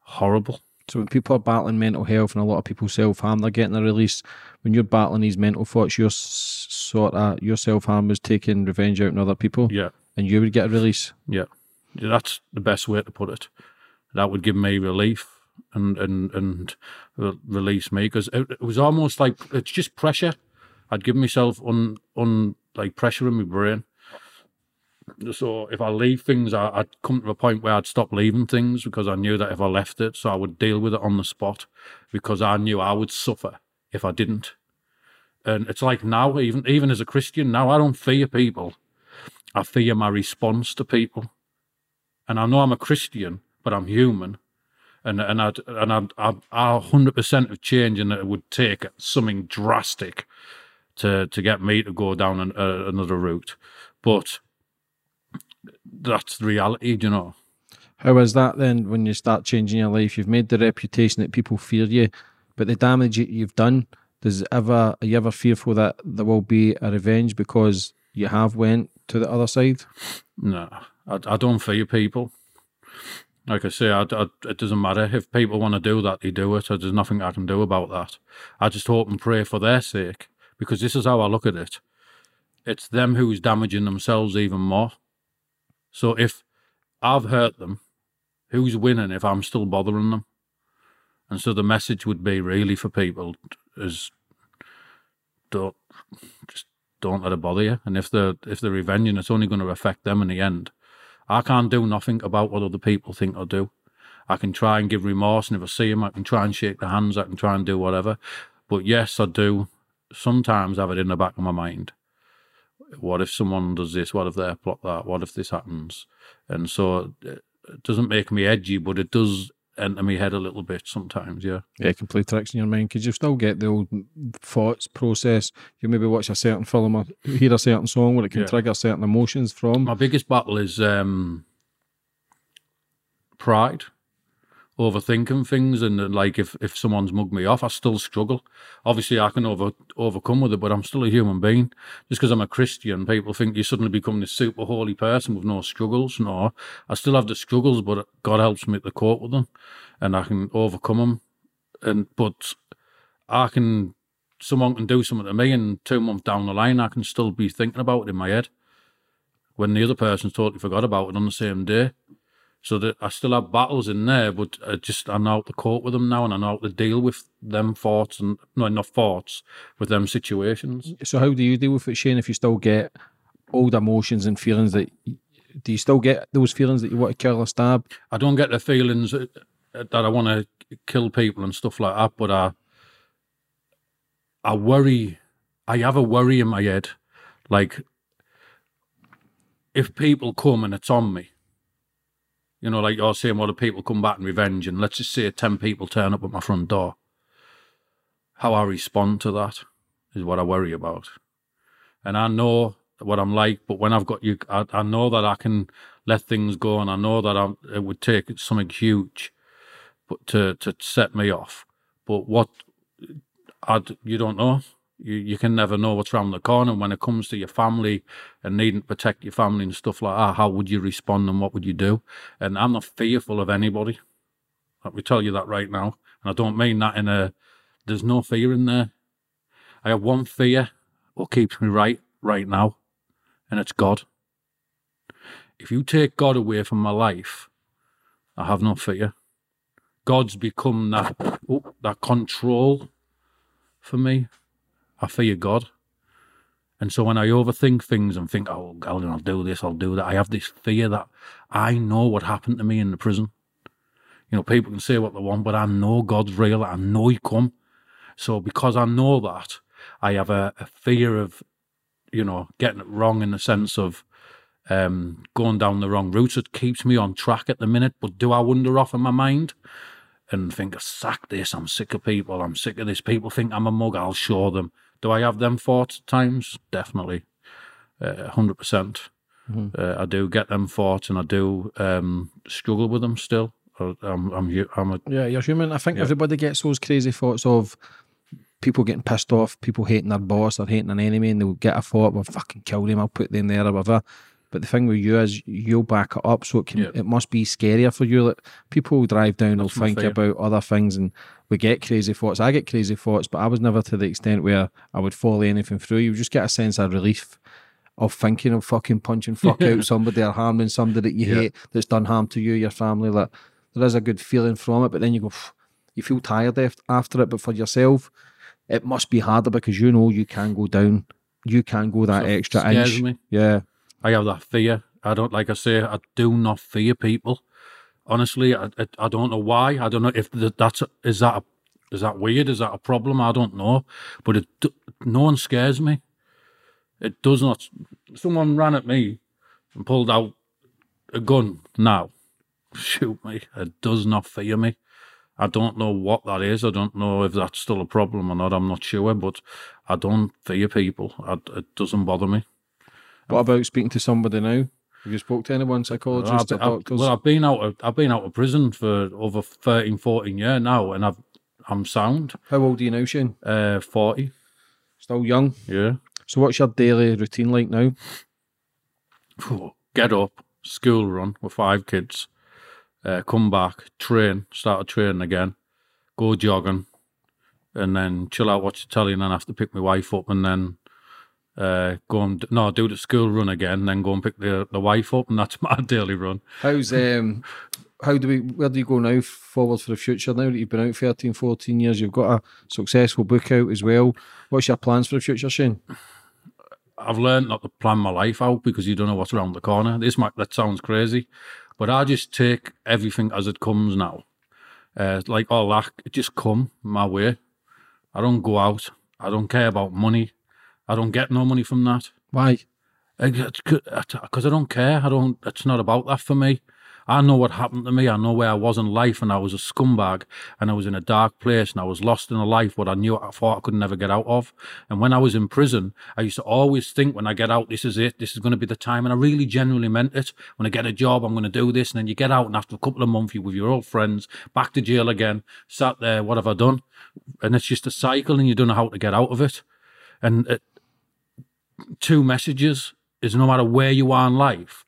horrible. So when people are battling mental health and a lot of people self harm, they're getting a release. When you're battling these mental thoughts, your sort of your self harm was taking revenge out on other people, Yeah. and you would get a release. Yeah, Yeah, that's the best way to put it. That would give me relief and and and re- release me because it, it was almost like it's just pressure. I'd give myself un un like pressure in my brain, so if I leave things, I, I'd come to a point where I'd stop leaving things because I knew that if I left it, so I would deal with it on the spot because I knew I would suffer if I didn't. And it's like now, even even as a Christian, now I don't fear people. I fear my response to people. And I know I'm a Christian, but I'm human. And and I'd and I'd, I hundred percent of change, and it would take something drastic to to get me to go down an, uh, another route. But that's the reality, you know. How is that then when you start changing your life? You've made the reputation that people fear you, but the damage that you've done, does it ever are you ever fearful that there will be a revenge because you have went to the other side? No, I, I don't fear people. Like I say, I, I, it doesn't matter if people want to do that, they do it. There's nothing I can do about that. I just hope and pray for their sake because this is how I look at it. It's them who's damaging themselves even more. So if I've hurt them, who's winning if I'm still bothering them? And so the message would be really for people is don't just don't let it bother you. And if they're if they're revenging, it's only going to affect them in the end. I can't do nothing about what other people think or do. I can try and give remorse, and if I see them, I can try and shake their hands. I can try and do whatever. But yes, I do sometimes have it in the back of my mind. What if someone does this? What if they plot that? What if this happens? And so it doesn't make me edgy, but it does enter my head a little bit sometimes. Yeah, yeah, it can play tricks in your mind because you still get the old thoughts process. You maybe watch a certain film or hear a certain song where it can Yeah. trigger certain emotions from. My biggest battle is um, pride, overthinking things, and uh, like if if someone's mugged me off, I still struggle. Obviously, I can over overcome with it, but I'm still a human being. Just because I'm a Christian, people think you suddenly become this super holy person with no struggles. No, I still have the struggles, but God helps me to cope with them, and I can overcome them. And but I can. Someone can do something to me, and two months down the line, I can still be thinking about it in my head when the other person's totally forgot about it on the same day. So that I still have battles in there, but I just I know how to cope with them now, and I know how to deal with them thoughts and no, not thoughts with them situations. So how do you deal with it, Shane? If you still get old emotions and feelings that do you still get those feelings that you want to kill or stab? I don't get the feelings that that I want to kill people and stuff like that, but I I worry. I have a worry in my head, like if people come and it's on me. You know, like oh, you're saying, well, the people come back and revenge, and let's just say ten people turn up at my front door. How I respond to that is what I worry about, and I know what I'm like. But when I've got you, I, I know that I can let things go, and I know that I'm, it would take something huge, but to to set me off. But what I you don't know. You you can never know what's around the corner when it comes to your family and needing to protect your family and stuff like that. How would you respond and what would you do? And I'm not fearful of anybody. Let me tell you that right now, and I don't mean that in a. There's no fear in there. I have one fear, what keeps me right right now, and it's God. If you take God away from my life, I have no fear. God's become that oh, that control for me. I fear God. And so when I overthink things and think, oh, I'll, do this, I'll do that, I have this fear that I know what happened to me in the prison. You know, people can say what they want, but I know God's real. I know He come. So because I know that, I have a, a fear of, you know, getting it wrong in the sense of um, going down the wrong route. It keeps me on track at the minute. But do I wander off in my mind and think, sack this, I'm sick of people, I'm sick of this. People think I'm a mug, I'll show them. Do I have them thoughts at times? Definitely. Uh, 100%. percent Uh, I do get them thoughts and I do um, struggle with them still. Uh, I'm, I'm, I'm a, Yeah, you're human. I think Yeah. everybody gets those crazy thoughts of people getting pissed off, people hating their boss or hating an enemy, and they'll get a thought, well, fucking kill them, I'll put them there or whatever. But the thing with you is you'll back it up, so it can Yeah. it must be scarier for you. Like people drive down, will think about other things, and we get crazy thoughts. I get crazy thoughts, but I was never to the extent where I would follow anything through. You just get a sense of relief of thinking of fucking punching fuck out somebody or harming somebody that you Yeah. hate that's done harm to you, your family. Like there is a good feeling from it, but then you go, you feel tired after it. But for yourself, it must be harder because you know you can go down, you can go that So extra inch. me. Yeah, I have that fear I don't like I say. I do not fear people. Honestly, I, I, I don't know why. I don't know if th- that's is that a, is that weird? Is that a problem? I don't know. But it no one scares me. It does not. Someone ran at me and pulled out a gun now. Shoot me. It does not fear me. I don't know what that is. I don't know if that's still a problem or not. I'm not sure, but I don't fear people. I, it doesn't bother me. What about speaking to somebody now? Have you spoke to anyone, psychologists I've, or I've- doctors? well, I've been out of I've been out of prison for over 13, 14 years now, and I've I'm sound. How old are you now, Shane? Uh, forty. Still young. Yeah. So what's your daily routine like now? Get up, school run with five kids, uh, come back, train, start training again, go jogging, and then chill out, watch the telly, and then have to pick my wife up, and then uh, go and no do the school run again, then go and pick the the wife up, and that's my daily run. How's um how do we where do you go now forward for the future now that you've been out 13, 14 years, you've got a successful book out as well. What's your plans for the future, Shane? I've learned not to plan my life out because you don't know what's around the corner. This might that sounds crazy, but I just take everything as it comes now. Uh, like all that, it just come my way. I don't go out. I don't care about money. I don't get no money from that Why? because I don't care. I don't. It's not about that for me. I know what happened to me. I know where I was in life, and I was a scumbag, and I was in a dark place, and I was lost in a life what I knew I thought I could never get out of. And when I was in prison, I used to always think, when I get out, this is it. This is going to be the time, and I really genuinely meant it. When I get a job, I'm going to do this, and then you get out, and after a couple of months, you're with your old friends, back to jail again, sat there. What have I done? And it's just a cycle, and you don't know how to get out of it. And it, two messages is no matter where you are in life,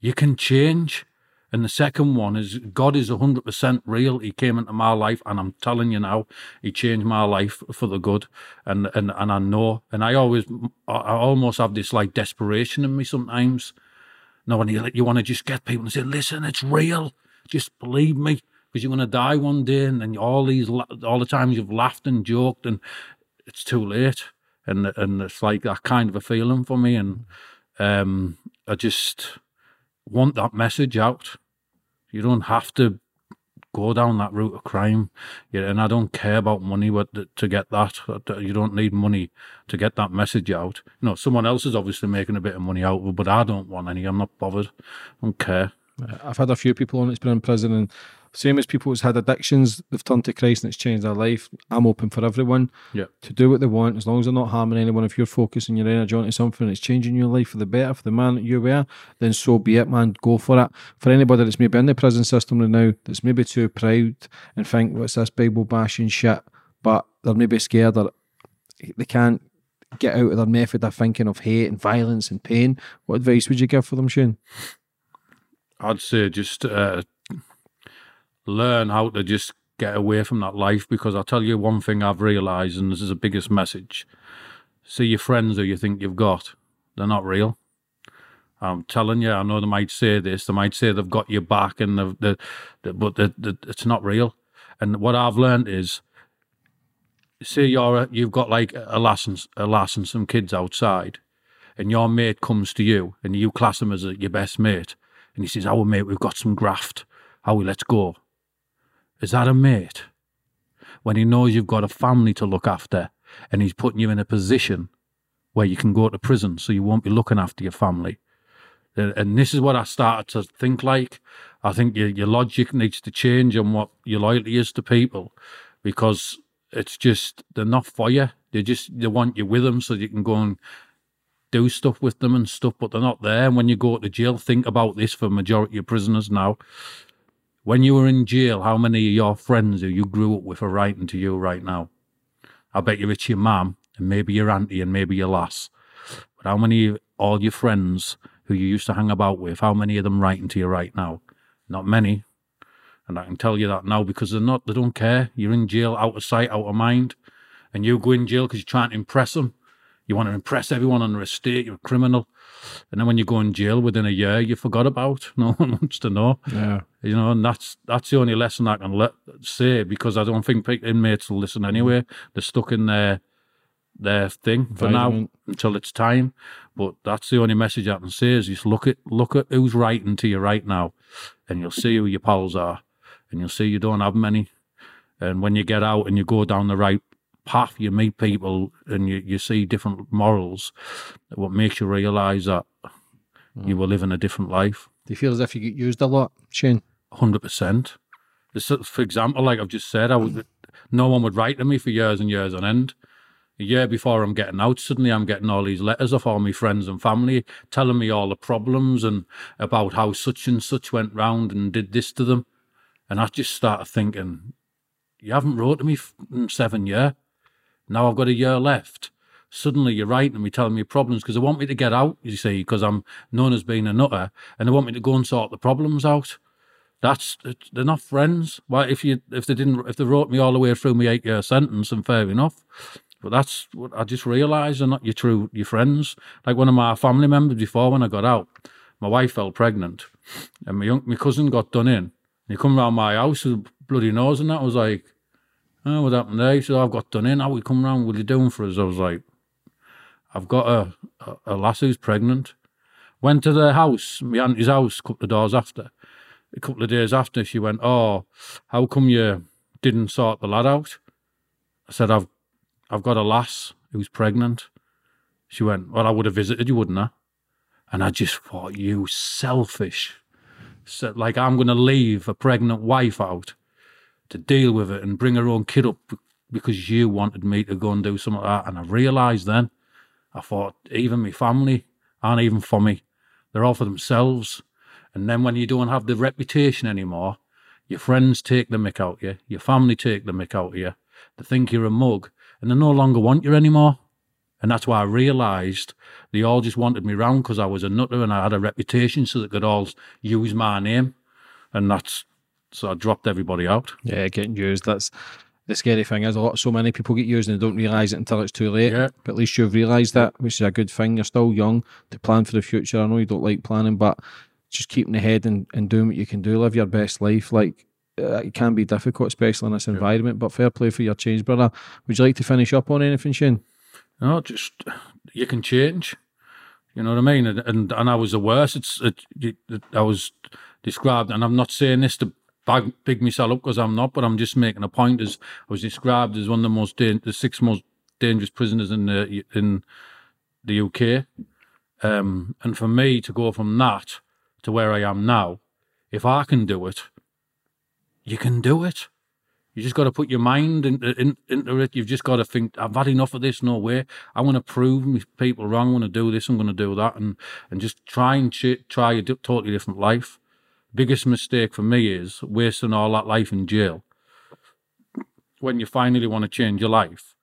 you can change. And the second one is God is 100% real. He came into my life, and I'm telling you now, He changed my life for the good. And and, and I know, and I always, I almost have this like desperation in me sometimes. No, when you, you want to just get people and say, listen, it's real. Just believe me, because you're going to die one day. And then all these, all the times you've laughed and joked, and it's too late. And and it's like that kind of a feeling for me. And um, I just want that message out. You don't have to go down that route of crime. Yeah, and I don't care about money but to get that. You don't need money to get that message out. You know, someone else is obviously making a bit of money out of it, but I don't want any. I'm not bothered. I don't care. I've had a few people on that's been in prison, and same as people who's had addictions, they've turned to Christ and it's changed their life. I'm open for everyone Yeah. to do what they want as long as they're not harming anyone. If you're focusing your energy onto something that's changing your life for the better, for the man that you were, then so be it, man. Go for it. For anybody that's maybe in the prison system right now, that's maybe too proud and think, what's this Bible bashing shit? But they're maybe scared or they can't get out of their method of thinking of hate and violence and pain. What advice would you give for them, Shane? I'd say just uh, learn how to just get away from that life because I'll tell you one thing I've realised, and this is the biggest message. See your friends who you think you've got, they're not real. I'm telling you, I know they might say this, they might say they've got your back, and they've, they, but they, it's not real. And what I've learned is, say you're you've got like a lass and, a lass and some kids outside, and your mate comes to you, and you class him as your best mate, and he says, "Our mate, we've got some graft. Howie, let's go." Is that a mate? When he knows you've got a family to look after, and he's putting you in a position where you can go to prison, so you won't be looking after your family. And this is what I started to think like. I think your, your logic needs to change on what your loyalty is to people because it's just, they're not for you. They just, they want you with them so you can go and do stuff with them and stuff, but they're not there. And when you go to jail, think about this for majority of prisoners now. When you were in jail, how many of your friends who you grew up with are writing to you right now? I bet you it's your mum and maybe your auntie and maybe your lass. But how many of all your friends who you used to hang about with, how many of them writing to you right now? Not many. And I can tell you that now because they're not, they don't care. You're in jail, out of sight, out of mind. And you go in jail because you're trying to impress them. You want to impress everyone on the estate, you're a criminal. And then when you go in jail within a year, you forgot about. No one wants to know. Yeah. You know, and that's that's the only lesson I can let, say because I don't think inmates will listen anyway. They're stuck in their their thing for now until it's time. But that's the only message I can say is just look at look at who's writing to you right now, and you'll see who your pals are, and you'll see you don't have many. And when you get out and you go down the right path, you meet people and you, you see different morals. What makes you realise that hmm. you were living a different life. Do you feel as if you get used a lot, Shane? Hundred percent. For example, like I've just said, I was no one would write to me for years and years on end. A year before I'm getting out, suddenly I'm getting all these letters off all my friends and family telling me all the problems and about how such and such went round and did this to them. And I just started thinking, you haven't wrote to me in seven year. Now I've got a year left. Suddenly you're writing me, telling me problems because they want me to get out, you see, because I'm known as being a nutter, and they want me to go and sort the problems out. That's they're not friends. Why if you if they didn't if they wrote me all the way through my eight year sentence, and fair enough. But that's what I just realised they're not your true your friends. Like one of my family members before when I got out, my wife fell pregnant, and my young, my cousin got done in. And he come round my house with bloody nose, and that I was like, oh, what happened there? He said, I've got done in. How we come round? What are you doing for us? I was like, I've got a, a, a lass who's pregnant. Went to their house, my auntie's house, a couple of doors after. A couple of days after, she went, "Oh, how come you didn't sort the lad out?" I said, "I've, I've got a lass who's pregnant." She went, "Well, I would have visited you, wouldn't I?" And I just thought, "You selfish." So, like I'm going to leave a pregnant wife out to deal with it and bring her own kid up because you wanted me to go and do something like that. And I realised then, I thought, even my family aren't even for me. They're all for themselves. And then when you don't have the reputation anymore, your friends take the mick out of you, your family take the mick out of you. They think you're a mug, and they no longer want you anymore. And that's why I realised they all just wanted me round because I was a nutter and I had a reputation, so they could all use my name. And that's so I dropped everybody out. Yeah, getting used. That's the scary thing is a lot so many people get used and they don't realise it until it's too late. Yeah. But at least you've realised that, which is a good thing. You're still young to plan for the future. I know you don't like planning, but just keeping ahead and, and doing what you can do, live your best life. Like uh, it can be difficult, especially in this environment. But fair play for your change, brother. Would you like to finish up on anything, Shane? No, just you can change. You know what I mean? And and, and I was the worst. It's it, it, I was described, and I'm not saying this to bag, big myself up because I'm not, but I'm just making a point. As I was described as one of the most dan- the six most dangerous prisoners in the in the UK. Um, and for me to go from that to where I am now, if I can do it, you can do it. You just got to put your mind into, in, into it. You've just got to think, I've had enough of this. No way. I want to prove people wrong. I want to do this. I'm going to do that, and and just try and ch- try a totally different life. Biggest mistake for me is wasting all that life in jail. When you finally want to change your life,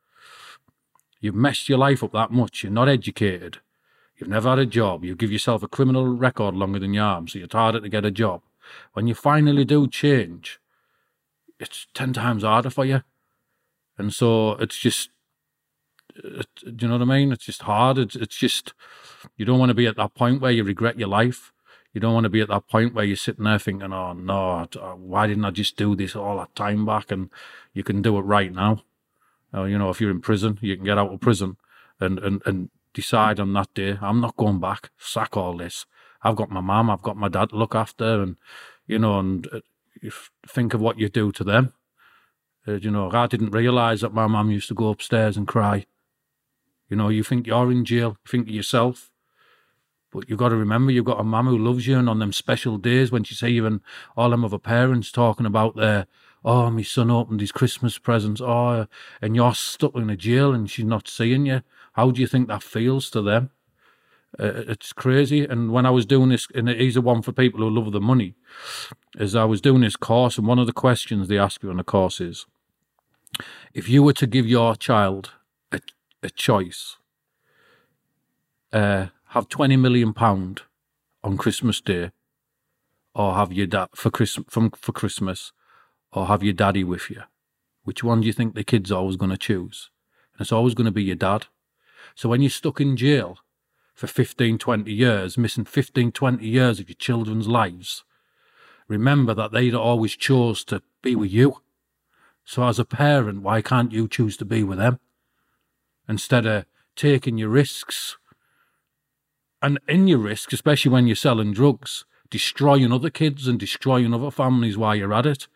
you've messed your life up that much. You're not educated. You've never had a job. You give yourself a criminal record longer than your arm, so you're harder to get a job. When you finally do change, it's 10 times harder for you. And so it's just, it, do you know what I mean? It's just hard. It's, it's just, you don't want to be at that point where you regret your life. You don't want to be at that point where you're sitting there thinking, oh no, why didn't I just do this all that time back? And you can do it right now. Uh, you know, if you're in prison, you can get out of prison and, and, and decide on that day, I'm not going back, sack all this. I've got my mum, I've got my dad to look after, and, you know, and uh, think of what you do to them. Uh, you know, I didn't realise that my mum used to go upstairs and cry. You know, you think you're in jail, you think of yourself. But you've got to remember you've got a mum who loves you, and on them special days when she's even all them other parents talking about their, oh, my son opened his Christmas presents, oh, and you're stuck in a jail and she's not seeing you. How do you think that feels to them? Uh, it's crazy. And when I was doing this, and he's a one for people who love the money, as I was doing this course, and one of the questions they ask you on the course is, if you were to give your child a, a choice, uh, have twenty million pound on Christmas Day, or have your dad for Christmas from for Christmas, or have your daddy with you, which one do you think the kid's always going to choose? And it's always going to be your dad. So when you're stuck in jail for 15, 20 years, missing 15, 20 years of your children's lives, remember that they'd always chose to be with you. So as a parent, why can't you choose to be with them? instead of taking your risks. And in your risks, especially when you're selling drugs, destroying other kids and destroying other families while you're at it.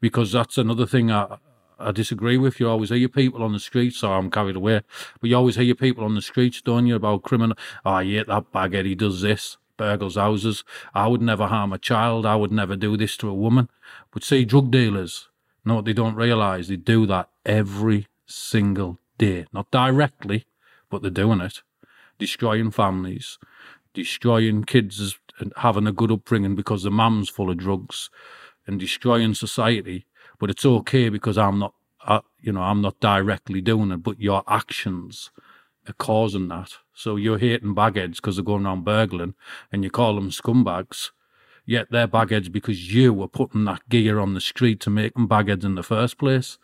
Because that's another thing I, I disagree with. You always hear your people on the streets, so I'm carried away, but you always hear your people on the streets, don't you, about criminal. Oh, yeah, that baghead, he does this, burgles houses. I would never harm a child. I would never do this to a woman. But see, drug dealers, know what they don't realise, they do that every single day. Not directly, but they're doing it. Destroying families, destroying kids and having a good upbringing because the mum's full of drugs and destroying society. But it's okay because I'm not, uh, you know, I'm not directly doing it, but your actions are causing that. So you're hating bagheads because they're going around burgling and you call them scumbags. Yet they're bagheads because you were putting that gear on the street to make them bagheads in the first place.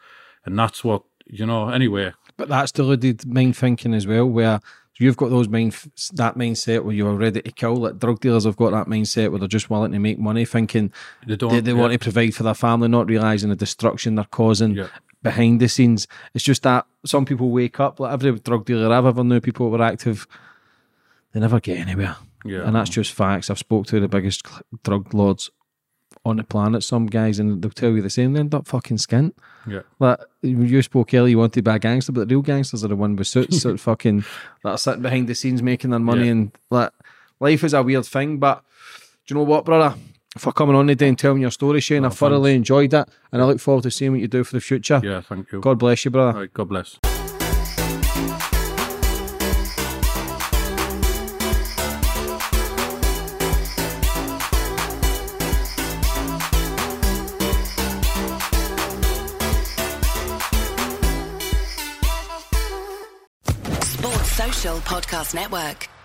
And that's what, you know, anyway. But that's deluded mind thinking as well, where you've got those mind that mindset where you're ready to kill. Like drug dealers have got that mindset where they're just willing to make money, thinking They don't- they, they want to provide for their family, not realizing the destruction they're causing Yeah. behind the scenes. It's just that some people wake up. Like every drug dealer I've ever knew, people who were active, they never get anywhere. Yeah. and that's just facts. I've spoke to the biggest drug lords on the planet. Some guys, and they'll tell you the same. They end up fucking skint. Yeah. Like you spoke earlier, you wanted to be a gangster, but the real gangsters are the one with suits that fucking that are sitting behind the scenes making their money. Yeah. And like life is a weird thing, but do you know what, brother? For coming on today and telling your story, Shane, I thoroughly enjoyed it, and I look forward to seeing what you do for the future. Yeah, thank you. God bless you, brother. All right, God bless. Podcast Network.